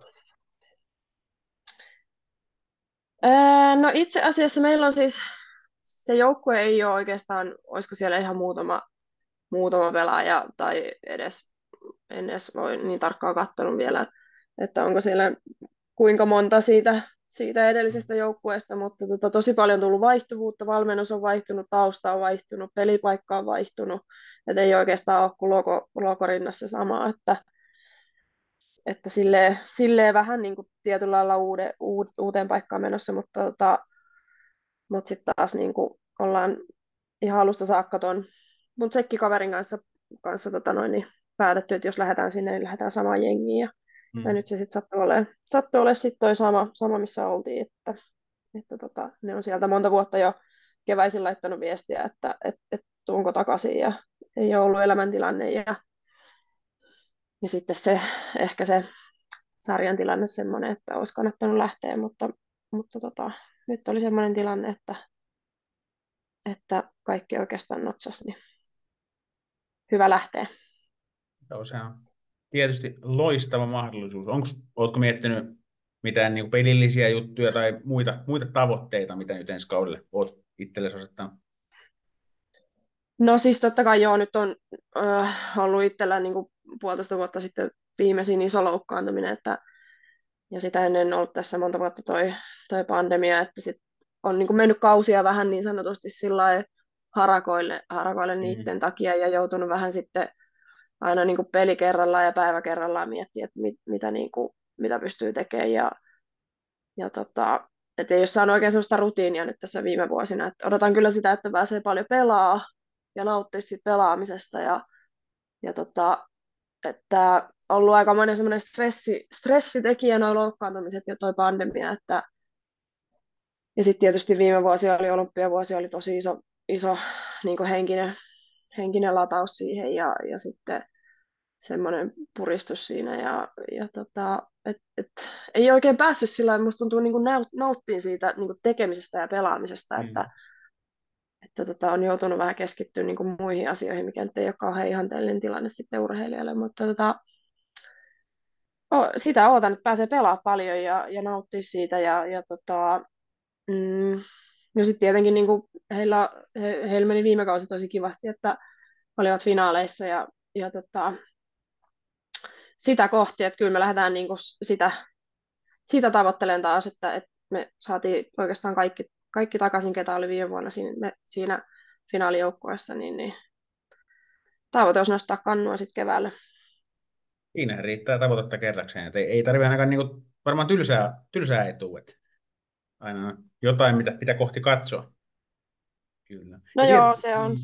no itse asiassa meillä on siis, se joukkue ei ole oikeastaan, olisiko siellä ihan muutama, muutama pelaaja tai edes, en edes voi niin tarkkaan katsonut vielä, että onko siellä kuinka monta siitä siitä edellisestä joukkueesta, mutta tota, tosi paljon tullut vaihtuvuutta, valmennus on vaihtunut, tausta on vaihtunut, pelipaikka on vaihtunut, että ei oikeastaan ole kuin logo, logo rinnassa sama, että, että silleen, silleen vähän niin kuin tietyllä lailla uude, uuteen paikkaan menossa, mutta, tota, mutta sitten taas niin kuin ollaan ihan alusta saakka tuon mun tsekkikaverin kanssa, kanssa tota noin, niin päätetty, että jos lähdetään sinne, niin lähdetään samaan jengiin ja Mm. Ja nyt se sitten sattuu olemaan, sattuu olemaan sit toi sama, sama, missä oltiin, että, että tota, ne on sieltä monta vuotta jo keväisin laittanut viestiä, että et, et, tuunko takaisin ja ei ole ollut elämäntilanne ja, ja sitten se, ehkä se sarjan tilanne semmoinen, että olisi kannattanut lähteä, mutta, mutta tota, nyt oli semmoinen tilanne, että, että kaikki oikeastaan notsas, niin hyvä lähteä. Joo, se on tietysti loistava mahdollisuus. Onko, oletko miettinyt mitään niin pelillisiä juttuja tai muita, muita tavoitteita, mitä nyt ensi kaudelle olet itsellesi asettanut? No siis totta kai joo, nyt on äh, ollut itsellä niin kuin puolitoista vuotta sitten viimeisin iso loukkaantuminen, että, ja sitä ennen ollut tässä monta vuotta toi, toi pandemia, että sit on niin kuin mennyt kausia vähän niin sanotusti sillä harakoille, harakoille mm. niiden takia ja joutunut vähän sitten aina niin kuin peli kerrallaan ja päivä kerrallaan miettiä, että mit, mitä, niin kuin, mitä pystyy tekemään. Ja, ja tota, että ei ole saanut oikein sellaista rutiinia nyt tässä viime vuosina. Että odotan kyllä sitä, että pääsee paljon pelaa ja nauttia siitä pelaamisesta. Ja, ja tota, että ollut aika monen semmoinen stressi, stressitekijä noin loukkaantumiset ja toi pandemia, että ja sitten tietysti viime vuosi oli olympiavuosi, oli tosi iso, iso niin henkinen henkinen lataus siihen ja, ja sitten semmoinen puristus siinä ja, ja tota, et, et, ei oikein päässyt sillä tavalla, musta tuntuu niin nauttiin siitä niin tekemisestä ja pelaamisesta, mm. että, että tota, on joutunut vähän keskittyä niin kuin muihin asioihin, mikä nyt ei ole kauhean ihanteellinen tilanne sitten urheilijalle, mutta tota, o, sitä ootan, että pääsee pelaamaan paljon ja, ja nauttia siitä ja, ja tota, mm, ja sitten tietenkin niin kuin heillä, he, heillä meni viime kausi tosi kivasti, että olivat finaaleissa ja, ja tota, sitä kohti, että kyllä me lähdetään niin kuin sitä, sitä tavoittelemaan taas, että, että me saatiin oikeastaan kaikki, kaikki takaisin, ketä oli viime vuonna siinä, me, siinä finaalijoukkueessa, niin, niin tavoite olisi nostaa kannua sitten keväällä. Siinä riittää tavoitetta kerrakseen, että ei, ei tarvitse ainakaan niin kuin, varmaan tylsää, tylsää etua, että aina jotain, mitä, mitä kohti katsoa. Kyllä. No ja joo, se on. Mm.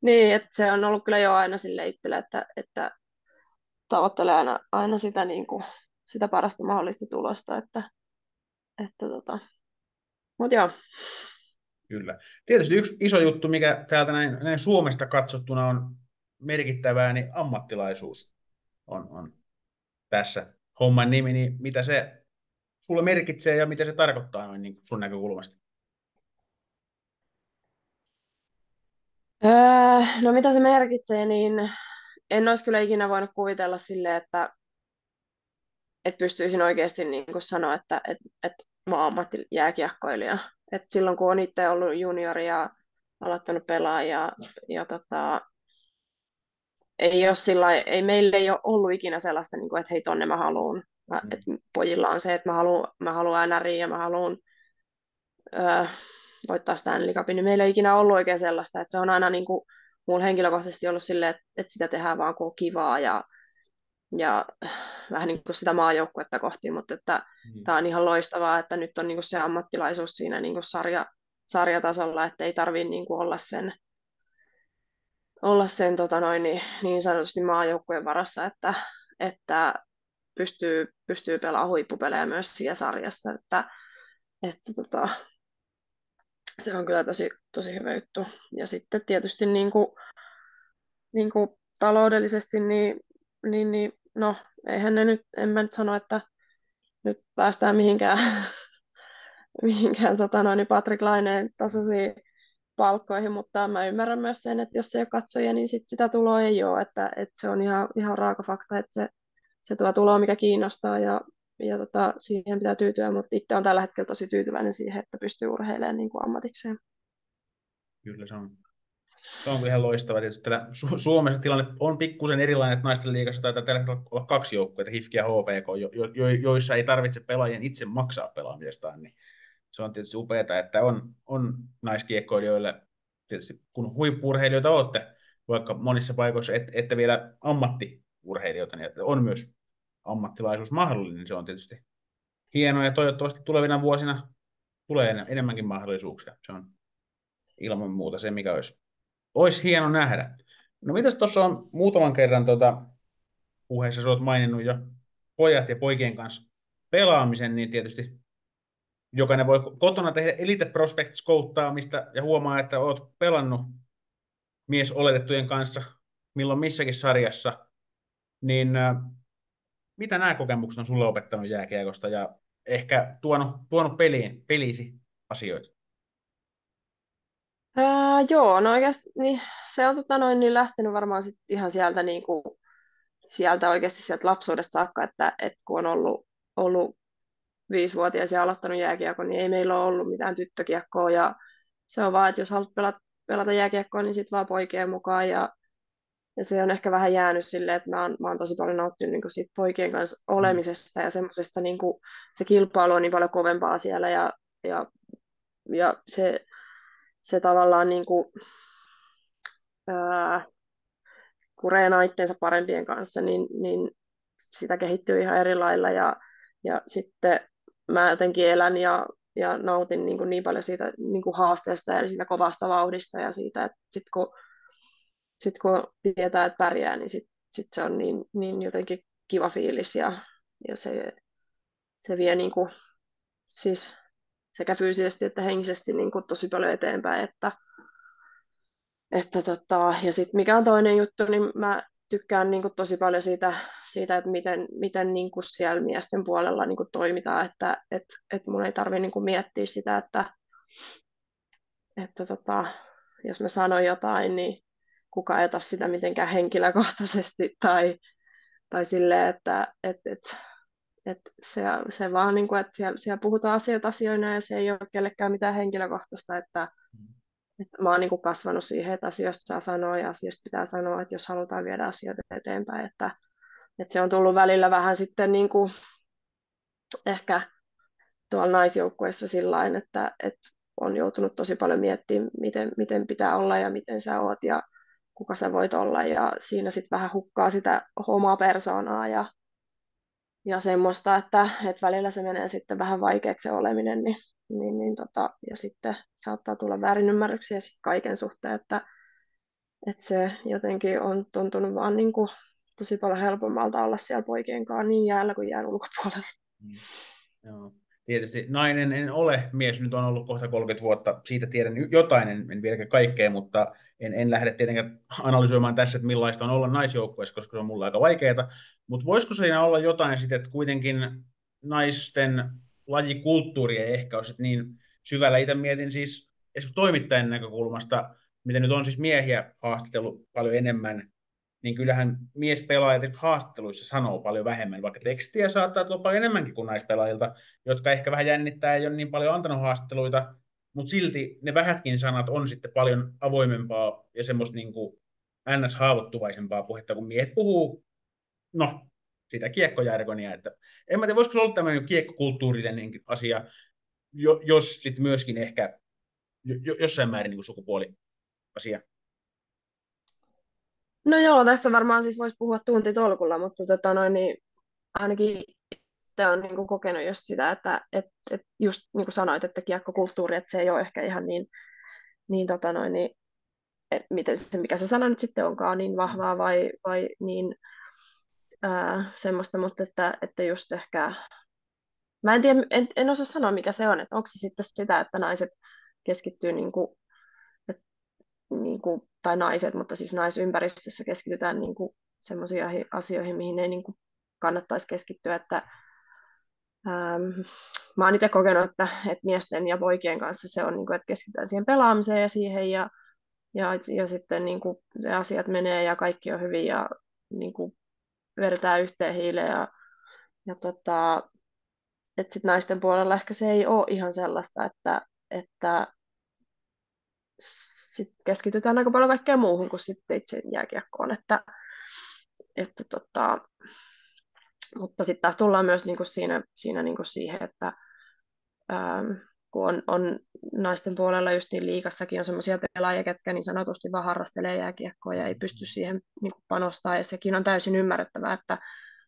Niin, että se on ollut kyllä jo aina sille itselle, että, että tavoittelee aina, aina sitä, niin kuin, sitä parasta mahdollista tulosta, että, että tota. Mut joo. Kyllä. Tietysti yksi iso juttu, mikä täältä näin, näin Suomesta katsottuna on merkittävää, niin ammattilaisuus on, on tässä homman nimi, niin mitä se sulle merkitsee ja mitä se tarkoittaa noin niin sun näkökulmasta? Öö, no mitä se merkitsee, niin en olisi kyllä ikinä voinut kuvitella sille, että, että pystyisin oikeasti niin kuin sanoa, että, että, että mä ammattijääkiekkoilija. Et silloin kun on itse ollut juniori ja aloittanut pelaa ja, ja tota, ei, ole sillä, ei meille ei ole ollut ikinä sellaista, niin kuin, että hei tonne mä haluan. Mä, mm. että pojilla on se, että mä haluan, mä haluan NRI ja mä haluan öö, voittaa Stanley Cupin, niin meillä ei ikinä ollut oikein sellaista, että se on aina niin kuin mulla henkilökohtaisesti ollut silleen, että, että sitä tehdään vaan kun on kivaa ja, ja vähän niin kuin sitä maajoukkuetta kohti, mutta että mm. tämä on ihan loistavaa, että nyt on niin kuin se ammattilaisuus siinä niin kuin sarja, sarjatasolla, että ei tarvitse niin kuin olla sen, olla sen tota noin, niin, niin sanotusti maajoukkueen varassa, että, että pystyy, pystyy pelaamaan huippupelejä myös siinä sarjassa, että, että tota, se on kyllä tosi, tosi hyvä juttu. Ja sitten tietysti niin kuin, niin kuin taloudellisesti, niin, niin, niin, no eihän ne nyt, en mä nyt sano, että nyt päästään mihinkään, mihinkään tota noin, niin Patrick Laineen tasaisiin palkkoihin, mutta mä ymmärrän myös sen, että jos se ei ole katsoja, niin sit sitä tuloa ei ole, että, että se on ihan, ihan raaka fakta, että se, se tuo tuloa, mikä kiinnostaa ja, ja tota, siihen pitää tyytyä, mutta itse on tällä hetkellä tosi tyytyväinen siihen, että pystyy urheilemaan niin kuin ammatikseen. Kyllä se on. Se on ihan loistava. Tietysti täällä Su- Suomessa tilanne on pikkusen erilainen, että naisten liigassa taitaa tällä hetkellä olla kaksi joukkuetta, HIFK ja HPK, jo, jo, joissa ei tarvitse pelaajien itse maksaa pelaamisestaan, niin se on tietysti upeaa, että on, on naiskiekkoilijoille, tietysti kun huippurheilijoita olette, vaikka monissa paikoissa et, ette vielä ammattiurheilijoita, niin on myös ammattilaisuus mahdollinen, niin se on tietysti hienoa ja toivottavasti tulevina vuosina tulee enemmänkin mahdollisuuksia. Se on ilman muuta se, mikä olisi, olisi hieno nähdä. No mitäs tuossa on muutaman kerran tuota, puheessa, sä olet maininnut jo pojat ja poikien kanssa pelaamisen, niin tietysti jokainen voi kotona tehdä Elite Prospects kouttaamista ja huomaa, että olet pelannut mies oletettujen kanssa milloin missäkin sarjassa, niin mitä nämä kokemukset on sulle opettanut jääkiekosta ja ehkä tuonut, tuonut peliin, pelisi asioita? Ää, joo, no oikeasti niin, se on tota noin, niin lähtenyt varmaan sit ihan sieltä, niin kuin, sieltä oikeasti sieltä lapsuudesta saakka, että, että kun on ollut, ollut viisivuotias ja aloittanut jääkiekon, niin ei meillä ole ollut mitään tyttökiekkoa ja se on vaan, että jos haluat pelata, pelata jääkiekkoa, niin sitten vaan poikien mukaan ja ja se on ehkä vähän jäänyt silleen, että mä oon, mä oon tosi paljon nauttinut niin siitä poikien kanssa olemisesta ja semmoisesta, niin se kilpailu on niin paljon kovempaa siellä ja, ja, ja se, se tavallaan niin kuin, ää, kun reenaa itteensä parempien kanssa, niin, niin sitä kehittyy ihan eri lailla ja, ja sitten mä jotenkin elän ja, ja nautin niin, kuin niin paljon siitä niin kuin haasteesta ja siitä kovasta vauhdista ja siitä, että sitten kun sitten kun tietää, että pärjää, niin sit, sit se on niin, niin jotenkin kiva fiilis ja, ja se, se vie niin kuin, siis sekä fyysisesti että henkisesti niin kuin tosi paljon eteenpäin. Että, että tota, ja sitten mikä on toinen juttu, niin mä tykkään niin kuin tosi paljon siitä, siitä että miten, miten niin kuin siellä miesten puolella niin kuin toimitaan, että et, et mun ei tarvitse niin miettiä sitä, että, että tota, jos mä sanon jotain, niin kukaan ei ota sitä mitenkään henkilökohtaisesti tai, tai silleen, että et, et, et se, se vaan, niin kuin, että siellä, siellä puhutaan asioita asioina ja se ei ole kellekään mitään henkilökohtaista, että, että mä oon niin kuin kasvanut siihen, että asioista saa sanoa ja asioista pitää sanoa, että jos halutaan viedä asioita eteenpäin, että, että se on tullut välillä vähän sitten niin kuin ehkä tuolla naisjoukkueessa sillä että, että on joutunut tosi paljon miettimään, miten, miten pitää olla ja miten sä oot ja kuka sä voit olla ja siinä sitten vähän hukkaa sitä omaa persoonaa ja, ja semmoista, että, että välillä se menee sitten vähän vaikeaksi se oleminen, niin, niin, niin tota, ja sitten saattaa tulla väärinymmärryksiä sit kaiken suhteen, että, että se jotenkin on tuntunut vaan niin kuin tosi paljon helpommalta olla siellä poikien kanssa niin jäällä kuin jään ulkopuolella. Mm. Joo tietysti nainen en ole, mies nyt on ollut kohta 30 vuotta, siitä tiedän jotain, en, en vieläkään kaikkea, mutta en, en lähde tietenkään analysoimaan tässä, että millaista on olla naisjoukkueessa, koska se on mulle aika vaikeaa, mutta voisiko siinä olla jotain sitten, että kuitenkin naisten lajikulttuuri ei ehkä ole niin syvällä. Itse mietin siis esimerkiksi toimittajan näkökulmasta, miten nyt on siis miehiä haastatellut paljon enemmän, niin kyllähän miespelaajat haastatteluissa sanoo paljon vähemmän, vaikka tekstiä saattaa tulla paljon enemmänkin kuin naispelaajilta, jotka ehkä vähän jännittää ja ei ole niin paljon antanut haastatteluita, mutta silti ne vähätkin sanat on sitten paljon avoimempaa ja semmoista niin ns-haavoittuvaisempaa puhetta, kun miehet puhuu, no, sitä kiekkojärgonia, että en mä tiedä, voisiko se olla tämmöinen kiekkokulttuurinen asia, jos sitten myöskin ehkä jossain määrin niin sukupuoli asia. No joo, tästä varmaan siis voisi puhua tuntitolkulla, mutta tota noin, niin ainakin itse olen niin kuin kokenut just sitä, että et, et just niin kuin sanoit, että kiekkokulttuuri, että se ei ole ehkä ihan niin, niin, tota noin, niin et miten se, mikä se sana nyt sitten onkaan, niin vahvaa vai, vai niin ää, semmoista, mutta että, että just ehkä, mä en tiedä, en, en osaa sanoa mikä se on, että onko se sitten sitä, että naiset keskittyy niin kuin, et, niin kuin, tai naiset, mutta siis naisympäristössä keskitytään niin kuin semmoisiin asioihin, mihin ei niin kuin kannattaisi keskittyä, että ähm, mä oon itse kokenut, että, että miesten ja poikien kanssa se on, niin kuin, että keskitytään siihen pelaamiseen ja siihen ja, ja, ja sitten niin kuin, se asiat menee ja kaikki on hyvin ja niin kuin, vedetään yhteen hiileen ja, ja tota, että sit naisten puolella ehkä se ei ole ihan sellaista, että, että sit keskitytään aika paljon kaikkeen muuhun kuin sitten itse jääkiekkoon, että, että tota, mutta sitten taas tullaan myös niinku siinä, siinä niinku siihen, että ähm, kun on, on naisten puolella just niin liikassakin on sellaisia pelaajia, ketkä niin sanotusti vaan harrastelee jääkiekkoa ja ei pysty siihen niin panostaa. Ja sekin on täysin ymmärrettävää, että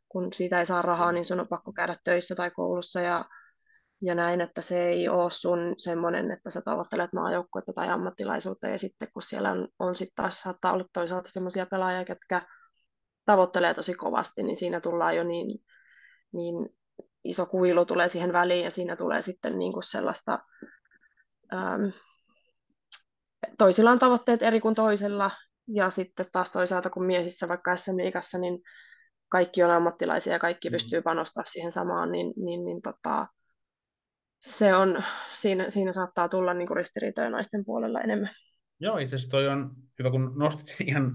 kun siitä ei saa rahaa, niin sun on pakko käydä töissä tai koulussa ja, ja näin, että se ei ole sun semmoinen, että sä tavoittelet maajoukkuetta tai ammattilaisuutta. Ja sitten kun siellä on, on sitten taas saattaa olla toisaalta sellaisia pelaajia, ketkä tavoittelee tosi kovasti, niin siinä tullaan jo niin, niin iso kuilu tulee siihen väliin ja siinä tulee sitten niin kuin sellaista, äm, toisilla on tavoitteet eri kuin toisella ja sitten taas toisaalta kun miehissä vaikka SM Liigassa, niin kaikki on ammattilaisia ja kaikki mm. pystyy panostamaan siihen samaan, niin, niin, niin tota, se on, siinä, siinä saattaa tulla niin kuin ristiriitoja naisten puolella enemmän. Joo, itse asiassa toi on hyvä, kun nostit ihan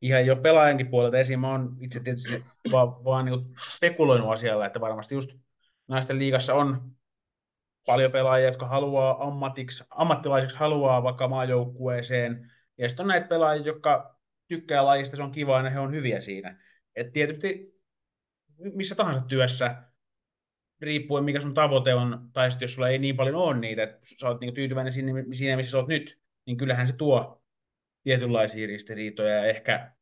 ihan jo pelaajankin puolelta esiin. Mä oon itse tietysti vaan, vaan niin spekuloinut asialla, että varmasti just naisten liigassa on paljon pelaajia, jotka haluaa ammatiksi, ammattilaiseksi, haluaa vaikka maajoukkueeseen. Ja sitten on näitä pelaajia, jotka tykkää lajista, se on kiva ja he on hyviä siinä. Et tietysti missä tahansa työssä, riippuen mikä sun tavoite on, tai sitten jos sulla ei niin paljon ole niitä, että sä oot niin tyytyväinen siinä, siinä, missä sä oot nyt, niin kyllähän se tuo tietynlaisia ristiriitoja ja ehkä,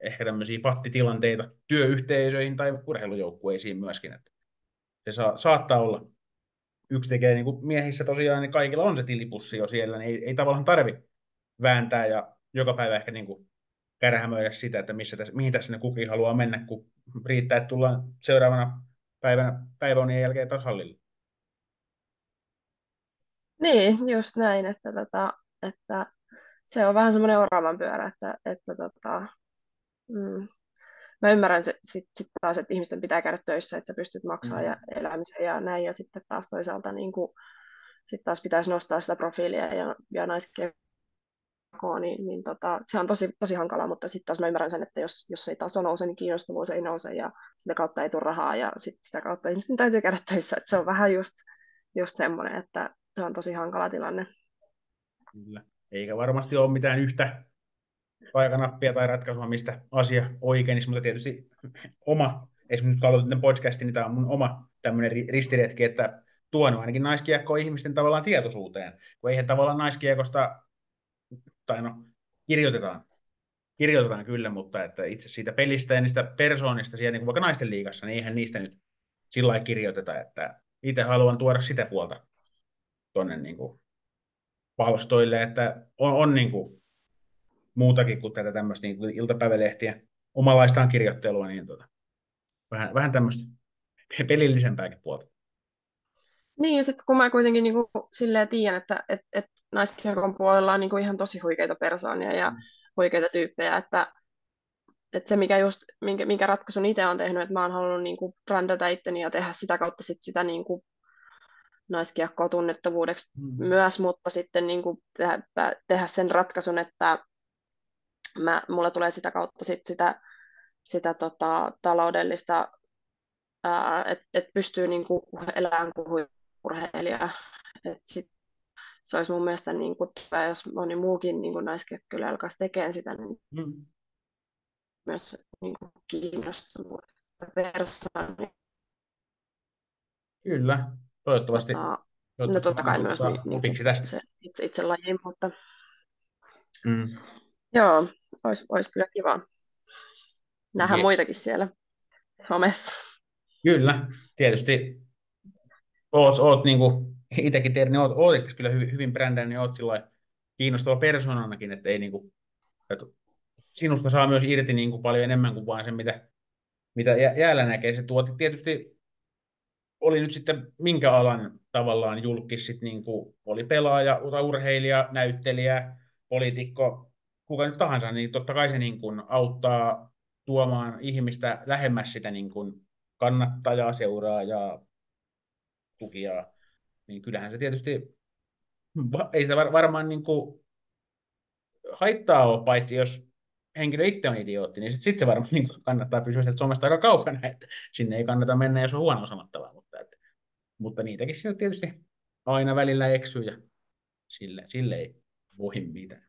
ehkä tämmöisiä pattitilanteita työyhteisöihin tai urheilujoukkueisiin myöskin. Että se saa, saattaa olla. Yksi tekee niin kuin miehissä tosiaan, niin kaikilla on se tilipussi jo siellä, niin ei, ei tavallaan tarvi vääntää ja joka päivä ehkä niin kuin kärhämöidä sitä, että missä tässä, mihin tässä ne kukin haluaa mennä, kun riittää, että tullaan seuraavana päivänä, päivän jälkeen taas hallille. Niin, just näin, että, tota, että se on vähän semmoinen oravan pyörä, että, että tota, mm, mä ymmärrän sitten sit, sit taas, että ihmisten pitää käydä töissä, että sä pystyt maksamaan mm. ja elämisen ja näin, ja sitten taas toisaalta niin kuin, sit taas pitäisi nostaa sitä profiilia ja, ja naiskekoa, niin, niin tota, se on tosi, tosi hankalaa, mutta sitten taas mä ymmärrän sen, että jos, jos ei taso nouse, niin kiinnostavuus ei nouse ja sitä kautta ei tule rahaa ja sit sitä kautta ihmisten täytyy käydä töissä, että se on vähän just, just semmoinen, että se on tosi hankala tilanne. Kyllä eikä varmasti ole mitään yhtä paikanappia tai ratkaisua, mistä asia oikeinisi, mutta tietysti oma, esimerkiksi nyt aloitin podcastin, niin tämä on mun oma tämmöinen ristiretki, että tuonut ainakin naiskiekkoa ihmisten tavallaan tietoisuuteen, kun eihän tavallaan naiskiekosta, tai no, kirjoitetaan, kirjoitetaan kyllä, mutta että itse siitä pelistä ja niistä persoonista siellä, niin kuin vaikka naisten liigassa, niin eihän niistä nyt sillä lailla kirjoiteta, että itse haluan tuoda sitä puolta tuonne niin kuin palstoille, että on, on niin kuin muutakin kuin tätä tämmöistä niin kuin iltapäivälehtien omalaistaan kirjoittelua, niin tota, vähän, vähän tämmöistä pelillisempääkin puolta. Niin, ja sitten kun mä kuitenkin niin kuin, silleen tiedän, että et, et naiskiekon puolella on niin kuin ihan tosi huikeita persoonia ja mm. huikeita tyyppejä, että, että se mikä just, minkä, minkä ratkaisun itse on tehnyt, että mä oon halunnut niin kuin, brändätä itteni ja tehdä sitä kautta sit sitä niin kuin, naiskiekkoa tunnettavuudeksi mm. myös, mutta sitten niin kuin tehdä, tehdä sen ratkaisun, että mä, mulla tulee sitä kautta sit sitä, sitä tota, taloudellista, että et pystyy niin kuin elämään kuin urheilija. Et sit, se olisi mun mielestä, niin kuin, jos moni muukin niin naiskiekkoilla alkaisi tekemään sitä, niin mm. myös niin kuin kiinnostuvuutta persoonaa. Kyllä, Toivottavasti. Tota, no totta kai myös niin, niin, tästä. Se, itse, itse lajiin, mutta mm. joo, olisi, olisi kyllä kiva. nähdään yes. muitakin siellä somessa. Kyllä, tietysti oot, oot niin kuin itsekin tiedät, niin oot, oot kyllä hyvin, hyvin brändännyt, niin oot sillä kiinnostava persoonanakin, että ei niin kuin, että sinusta saa myös irti niin kuin paljon enemmän kuin vain se, mitä, mitä jäällä näkee. Se tuoti tietysti oli nyt sitten minkä alan tavallaan julkis, sit niin kuin oli pelaaja, urheilija, näyttelijä, poliitikko, kuka nyt tahansa, niin totta kai se niin kuin auttaa tuomaan ihmistä lähemmäs sitä niin kuin kannattajaa, seuraajaa, tukijaa. Niin kyllähän se tietysti, ei sitä varmaan niin kuin haittaa ole, paitsi jos henkilö itse on idiootti, niin sitten sit se varmaan niin kannattaa pysyä sieltä somesta aika kaukana, että sinne ei kannata mennä, jos on huono sanottavaa, mutta, että, mutta niitäkin siinä tietysti aina välillä eksyy ja sille, sille ei voi mitään.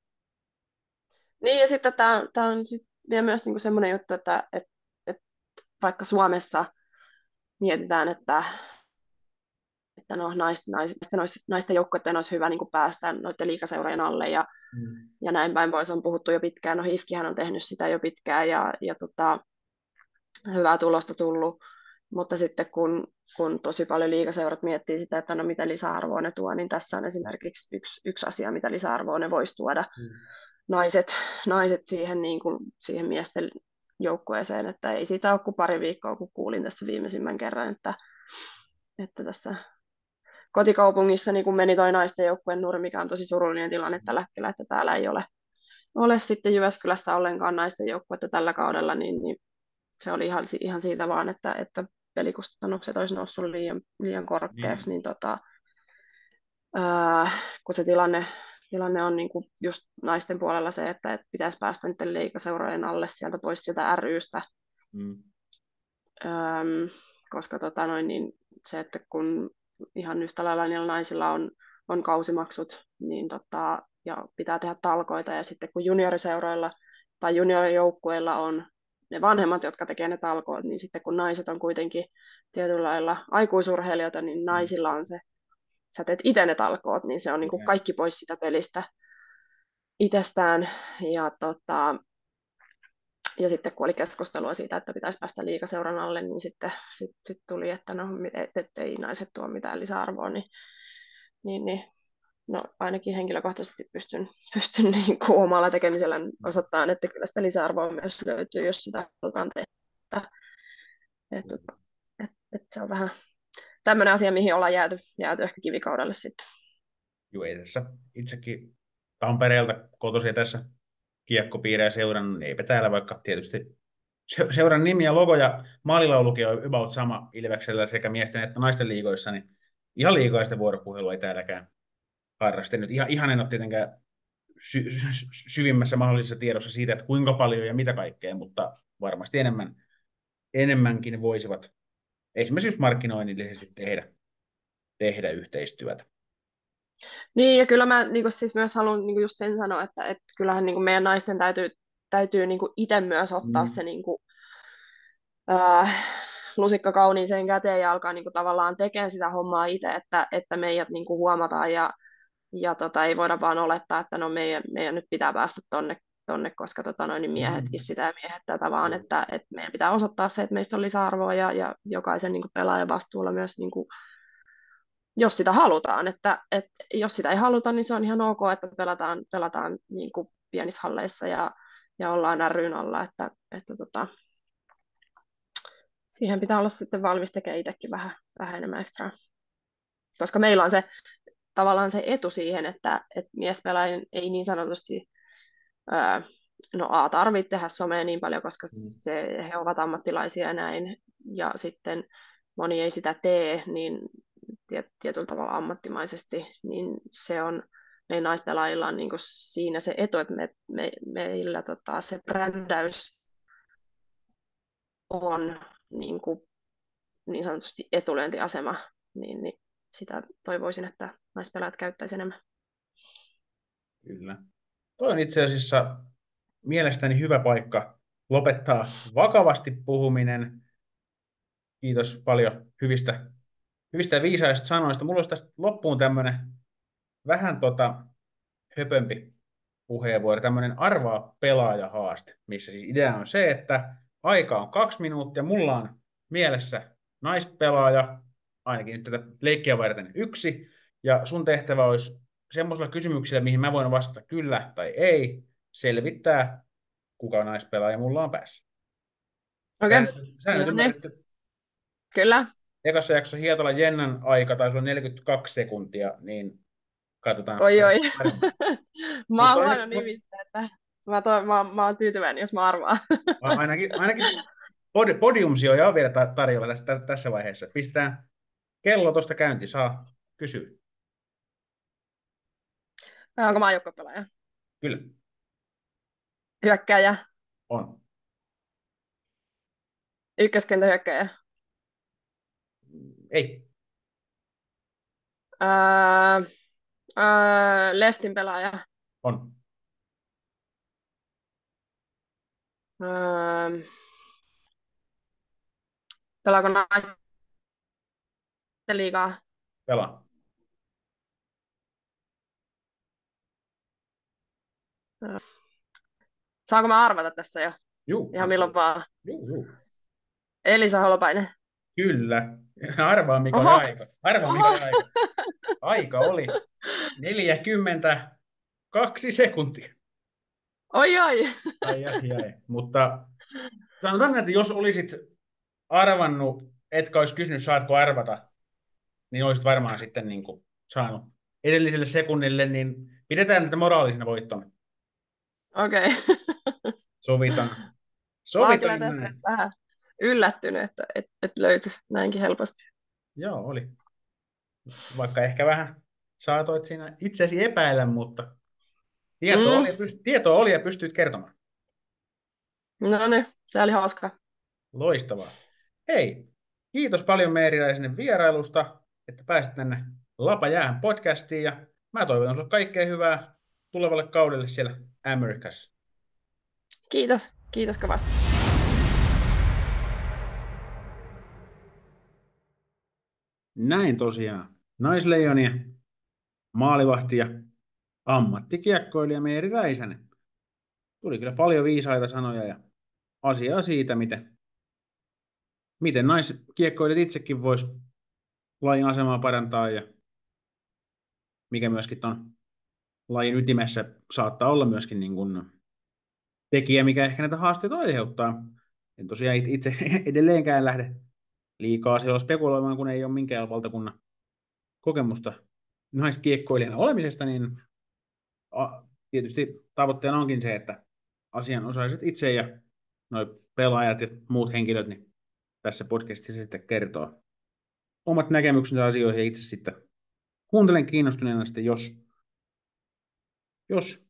Niin ja sitten tämä, tämä on sit vielä myös niinku semmoinen juttu, että, että, että vaikka Suomessa mietitään, että että no, naisten, naisten, naisten joukkueiden olisi hyvä niin kuin päästä noiden liikaseurojen alle ja, mm. ja näin päin pois on puhuttu jo pitkään. No HIFKihän on tehnyt sitä jo pitkään ja, ja tota, hyvää tulosta tullut, mutta sitten kun, kun tosi paljon liikaseurat miettii sitä, että no mitä lisäarvoa ne tuo, niin tässä on esimerkiksi yksi, yksi asia, mitä lisäarvoa ne voisi tuoda mm. naiset, naiset siihen, niin kuin, siihen miesten joukkueeseen, että ei siitä ole kuin pari viikkoa, kun kuulin tässä viimeisimmän kerran, että, että tässä kotikaupungissa niin kun meni toi naisten joukkueen nurmi, mikä on tosi surullinen tilanne tällä hetkellä, että täällä ei ole, ole sitten Jyväskylässä ollenkaan naisten joukkuetta tällä kaudella, niin, niin se oli ihan, ihan siitä vaan, että, että pelikustannukset olisi noussut liian, liian korkeaksi, niin, niin tota, ää, kun se tilanne, tilanne on niin kuin just naisten puolella se, että, että pitäisi päästä niiden liikaseurojen alle sieltä pois sieltä rystä, mm. Öm, koska tota noin, niin se, että kun ihan yhtä lailla niillä naisilla on, on kausimaksut niin tota, ja pitää tehdä talkoita. Ja sitten kun junioriseuroilla tai juniorijoukkueilla on ne vanhemmat, jotka tekevät ne talkoot, niin sitten kun naiset on kuitenkin tietyllä lailla aikuisurheilijoita, niin mm. naisilla on se, sä teet itse ne talkoot, niin se on niin kuin kaikki pois sitä pelistä itsestään. Ja tota, ja sitten kun oli keskustelua siitä, että pitäisi päästä liikaseuran alle, niin sitten sit, sit tuli, että no, et, et, ei naiset tuo mitään lisäarvoa, niin, niin, niin no, ainakin henkilökohtaisesti pystyn, pystyn niin kuin omalla tekemisellä osoittamaan, että kyllä sitä lisäarvoa myös löytyy, jos sitä halutaan tehdä. Et, et, et se on vähän tämmöinen asia, mihin ollaan jääty, jääty ehkä kivikaudelle sitten. Joo, ei tässä itsekin Tampereelta kotoisin tässä kiekkopiirejä seurannut, niin eipä täällä vaikka tietysti seuran nimi ja logo ja maalilaulukin on about sama Ilveksellä sekä miesten että naisten liigoissa, niin ihan liikoista vuoropuhelua ei täälläkään harraste. Nyt ihan, ihan en ole tietenkään sy- sy- syvimmässä mahdollisessa tiedossa siitä, että kuinka paljon ja mitä kaikkea, mutta varmasti enemmän, enemmänkin voisivat esimerkiksi markkinoinnillisesti tehdä, tehdä yhteistyötä. Niin, ja kyllä mä niin siis myös haluan niin just sen sanoa, että, että kyllähän niin meidän naisten täytyy, täytyy niin itse myös ottaa mm. se niin kuin, äh, lusikka kauniiseen käteen ja alkaa niin kuin, tavallaan tekemään sitä hommaa itse, että, että meidät niin kuin, huomataan ja, ja tota, ei voida vaan olettaa, että no meidän, meidän nyt pitää päästä tonne, tonne koska tota, noin, niin miehetkin mm. sitä ja miehet tätä, vaan että, että meidän pitää osoittaa se, että meistä on lisäarvoa ja, ja jokaisen niin kuin, pelaajan vastuulla myös niin kuin, jos sitä halutaan. Että, että jos sitä ei haluta, niin se on ihan ok, että pelataan, pelataan niin kuin pienissä halleissa ja, ja ollaan ryn alla, että, että tota, siihen pitää olla sitten valmis tekemään itsekin vähän, vähän enemmän ekstraa. Koska meillä on se tavallaan se etu siihen, että, että miespelaajien ei niin sanotusti ää, no A tarvitse tehdä somea niin paljon, koska mm. se, he ovat ammattilaisia ja näin, ja sitten moni ei sitä tee, niin tietyllä tavalla ammattimaisesti, niin se on meidän naispelaajilla on niin siinä se etu, että me, me, meillä tota, se brändäys on niin, kuin, niin sanotusti etulyöntiasema, niin, niin sitä toivoisin, että naispelaajat käyttäisivät enemmän. Kyllä. Tuo on itse asiassa mielestäni hyvä paikka lopettaa vakavasti puhuminen. Kiitos paljon hyvistä hyvistä ja viisaista sanoista. Mulla olisi tästä loppuun tämmöinen vähän tota, höpömpi puheenvuoro, tämmöinen arvaa pelaajahaaste, missä siis idea on se, että aika on kaksi minuuttia. Mulla on mielessä naispelaaja, ainakin nyt tätä leikkiä varten yksi, ja sun tehtävä olisi semmoisilla kysymyksillä, mihin mä voin vastata kyllä tai ei, selvittää, kuka naispelaaja mulla on päässä. Okei. Okay. No ymmärretty. Kyllä. Ekassa jaksossa Hietala Jennan aika taisi olla 42 sekuntia, niin katsotaan. Oi oi. mä oon huono nimissä, että mä, to, mä, mä oon tyytyväinen, jos mä arvaan. Ainakin, ainakin pod, podiumsijoja on vielä ta- tarjolla tässä, tässä vaiheessa. Pistetään kello tuosta käynti, saa kysyä. Onko mä joukkuepelaaja? Kyllä, Hyökkääjä. on. Ykköskentä hyökkääjä. Ei, Öö, öö, leftin pelaaja. on. Öö, pelaako naisten liigaa? Pelaa. Saanko mä arvata tässä jo? Juu. Ihan milloin vaan. Juu, juu. Elisa Holopainen. Kyllä. Arvaa mikä oli Oho. aika. Arvaa mikä oli aika. Aika oli 42 sekuntia. Oi oi. Ai, ai, ai. Mutta sanotaan, että jos olisit arvannut, etkä olisi kysynyt, saatko arvata, niin olisit varmaan sitten niin kuin saanut edelliselle sekunnille, niin pidetään tätä moraalisena voittona. Okei. Sovitan. Mä oon kyllä Sovitan näin. vähän yllättynyt, että et, et löytyi näinkin helposti. Joo, oli. Vaikka ehkä vähän saatoit siinä itsesi epäillä, mutta tietoa, Mm. oli, ja pyst- tietoa oli ja pystyit kertomaan. No niin, se oli hauska. Loistavaa. Hei, kiitos paljon Meeriläisenne vierailusta, että pääsit tänne Lapa jäähän podcastiin ja mä toivon sinulle kaikkea hyvää tulevalle kaudelle siellä Amerikassa. Kiitos. Kiitos kovasti. Näin tosiaan. Naisleijonia, maalivahti ja ammattikiekkoilija Meeri Räisänen. Tuli kyllä paljon viisaita sanoja ja asiaa siitä, miten, miten naiskiekkoilijat itsekin vois lajin asemaa parantaa ja mikä myöskin ton lajin ytimessä saattaa olla myöskin niin kuin tekijä, mikä ehkä näitä haasteita aiheuttaa. En tosiaan it- itse edelleenkään lähde liikaa siellä spekuloimaan, kun ei ole minkään valtakunnan kokemusta naiskiekkoilijana olemisesta, niin a, tietysti tavoitteena onkin se, että asianosaiset itse ja noi pelaajat ja muut henkilöt niin tässä podcastissa sitten kertoo omat näkemyksensä asioihin ja itse sitten kuuntelen kiinnostuneena sitten, jos, jos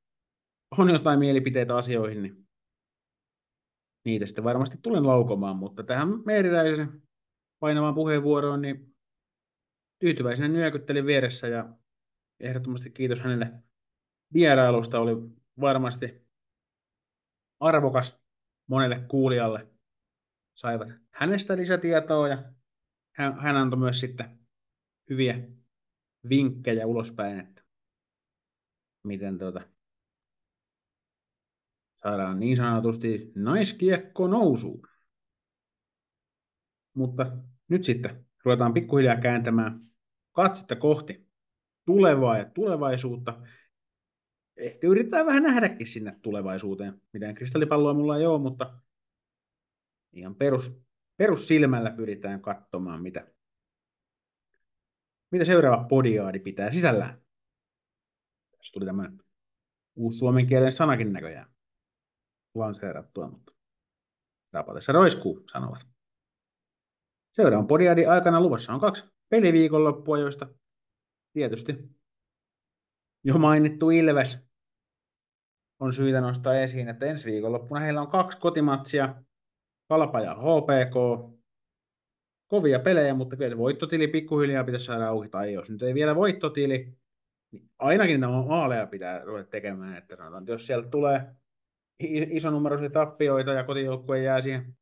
on jotain mielipiteitä asioihin, niin niitä sitten varmasti tulen laukomaan, mutta tähän Meeriräisen painavaan puheenvuoroon, niin tyytyväisenä nyökyttelin vieressä ja ehdottomasti kiitos hänelle vierailusta. Oli varmasti arvokas monelle kuulijalle. Saivat hänestä lisätietoa ja hän, hän antoi myös sitten hyviä vinkkejä ulospäin, että miten tuota, saadaan niin sanotusti naiskiekko nousuun. Mutta nyt sitten ruvetaan pikkuhiljaa kääntämään katsetta kohti tulevaa ja tulevaisuutta. Ehkä yritetään vähän nähdäkin sinne tulevaisuuteen. Mitään kristallipalloa mulla ei ole, mutta ihan perus, perussilmällä pyritään katsomaan, mitä, mitä seuraava podiaadi pitää sisällään. Tässä tuli tämmöinen uusi suomenkielinen sanakin näköjään lanseerattua, mutta rapatessa roiskuu, sanovat. Seuraavan podiadin aikana luvassa on kaksi peliviikonloppua, joista tietysti jo mainittu Ilves on syytä nostaa esiin, että ensi viikonloppuna heillä on kaksi kotimatsia, Kalpa ja HPK. Kovia pelejä, mutta kyllä voittotili pikkuhiljaa pitäisi saada auki, tai jos nyt ei vielä voittotili, niin ainakin nämä maaleja pitää ruveta tekemään, että sanotaan, että jos sieltä tulee isonumeroisia tappioita ja kotijoukkue jää siihen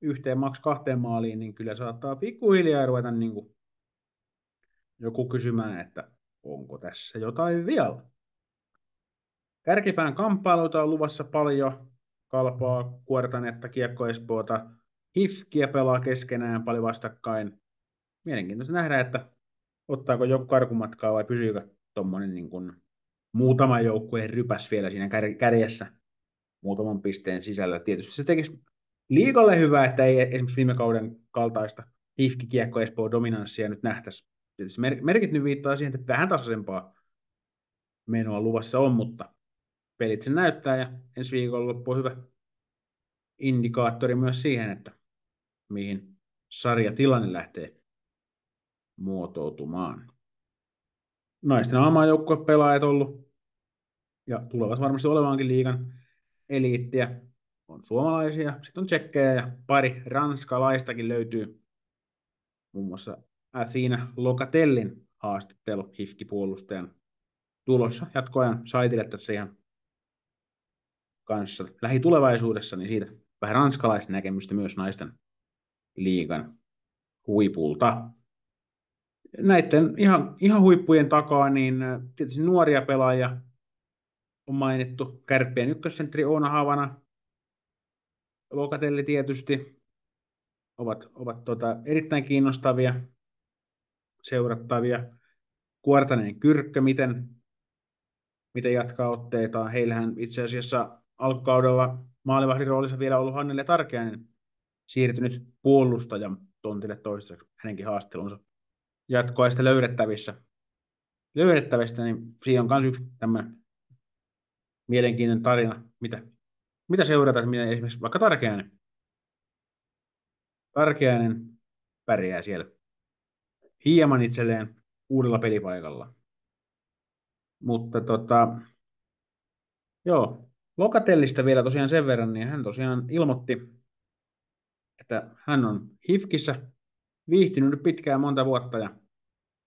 yhteen maks kahteen maaliin, niin kyllä saattaa pikkuhiljaa ruveta niin kuin joku kysymään, että onko tässä jotain vielä. Kärkipään kamppailuita on luvassa paljon. Kalpaa, Kuortanetta, Kiekko Espoota, Hifkiä pelaa keskenään paljon vastakkain. Mielenkiintoista nähdä, että ottaako joku karkumatkaa vai pysyykö tuommoinen niin kuin muutama joukkueen rypäs vielä siinä kärjessä muutaman pisteen sisällä. Tietysti se tekisi liikalle hyvää, että ei esimerkiksi viime kauden kaltaista Hifki, Kiekko, Espoo dominanssia nyt nähtäisi. Tietysti merkit nyt viittaa siihen, että vähän tasaisempaa menoa luvassa on, mutta pelit sen näyttää ja ensi viikolla loppu on hyvä indikaattori myös siihen, että mihin sarjatilanne lähtee muotoutumaan. Naisten aamajoukkue pelaajat ollut ja tulevat varmasti olemaankin liigan eliittiä. On suomalaisia, sitten on tsekkejä ja pari ranskalaistakin löytyy. Muun muassa Athena Lokatellin haastattelu hifkipuolustajan tulossa jatkoajan saitille tässä ihan kanssa lähitulevaisuudessa, niin siitä vähän ranskalaista näkemystä myös naisten liigan huipulta. Näiden ihan, ihan huippujen takaa, niin äh, tietysti nuoria pelaajia on mainittu. Kärppien ykkössentteri Oona Havana, Lokatelli tietysti, ovat, ovat tota, erittäin kiinnostavia, seurattavia. Kuortaneen Kyrkkö, miten, miten jatkaa otteitaan. Heillähän itse asiassa alkukaudella maalivahdin roolissa vielä ollut Hannele Tarkeainen siirtynyt puolustajan tontille toiseksi hänenkin haastelunsa jatkoa sitten löydettävissä. löydettävistä, niin siinä on myös yksi tämmöinen mielenkiintoinen tarina, mitä, mitä seurata, mitä esimerkiksi vaikka Tarkeainen, Tarkeainen pärjää siellä hieman itselleen uudella pelipaikalla. Mutta tota, joo, Lokatellista vielä tosiaan sen verran, niin hän tosiaan ilmoitti, että hän on HIFKissä viihtynyt nyt pitkään monta vuotta ja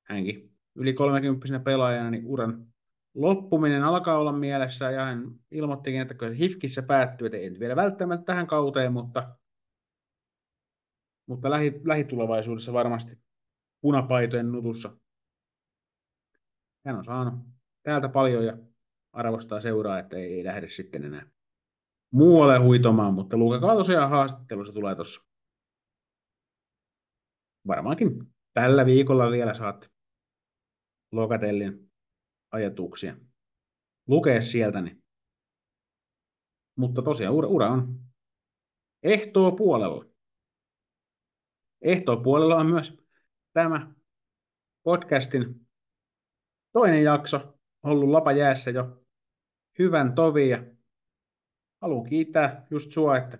hänkin yli 30 pelaajana niin uran loppuminen alkaa olla mielessä ja hän ilmoittikin, että kyllä HIFKissä päättyy, että ei vielä välttämättä tähän kauteen, mutta, mutta lähi, lähitulevaisuudessa varmasti punapaitojen nutussa. Hän on saanut täältä paljon ja arvostaa seuraa, että ei, ei lähde sitten enää muualle huitomaan, mutta lukekaa tosiaan haastattelussa tulee tuossa. Varmaankin tällä viikolla vielä saatte Lokatellin ajatuksia lukea sieltä. Niin. Mutta tosiaan ura, ura on ehtoo puolella. Ehtoo puolella on myös tämä podcastin toinen jakso ollut lapa jäässä jo hyvän tovi ja haluan kiittää just sua, että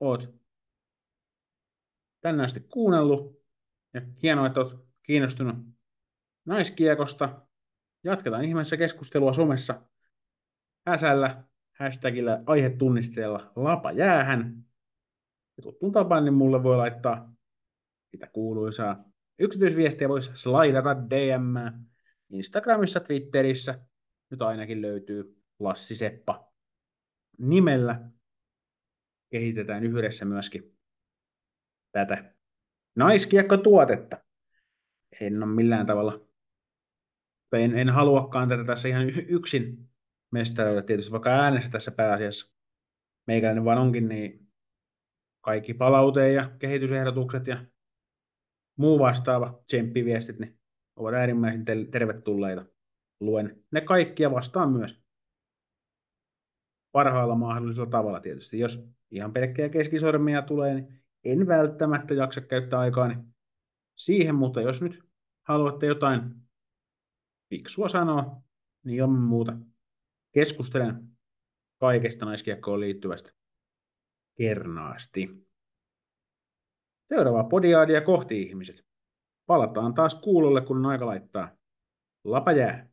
oot tänne asti kuunnellut ja hienoa, että oot kiinnostunut naiskiekosta. Jatketaan ihmeessä keskustelua somessa äsällä, hashtagillä aihetunnisteella lapa jäähän. Ja tuttuun tapaan, niin mulle voi laittaa sitä kuuluisaa yksityisviestiä, voisi slaidata DM Instagramissa, Twitterissä. Nyt ainakin löytyy Lassi Seppa nimellä. Kehitetään yhdessä myöskin tätä naiskiekko-tuotetta. En ole millään tavalla, en, en haluakaan tätä tässä ihan yksin mestaroida tietysti, vaikka äänestä tässä pääasiassa meikäläinen vaan onkin, niin kaikki palauteen ja kehitysehdotukset ja muu vastaava tsemppiviestit niin ovat äärimmäisen tervetulleita. Luen ne kaikkia vastaan myös parhaalla mahdollisella tavalla tietysti. Jos ihan pelkkää keskisormia tulee, niin en välttämättä jaksa käyttää aikaa niin siihen, mutta jos nyt haluatte jotain fiksua sanoa, niin ilman muuta keskustelen kaikesta naiskiekkoon liittyvästä kernaasti. Seuraavaa podiaadia kohti ihmiset. Palataan taas kuulolle, kun on aika laittaa lapa jää.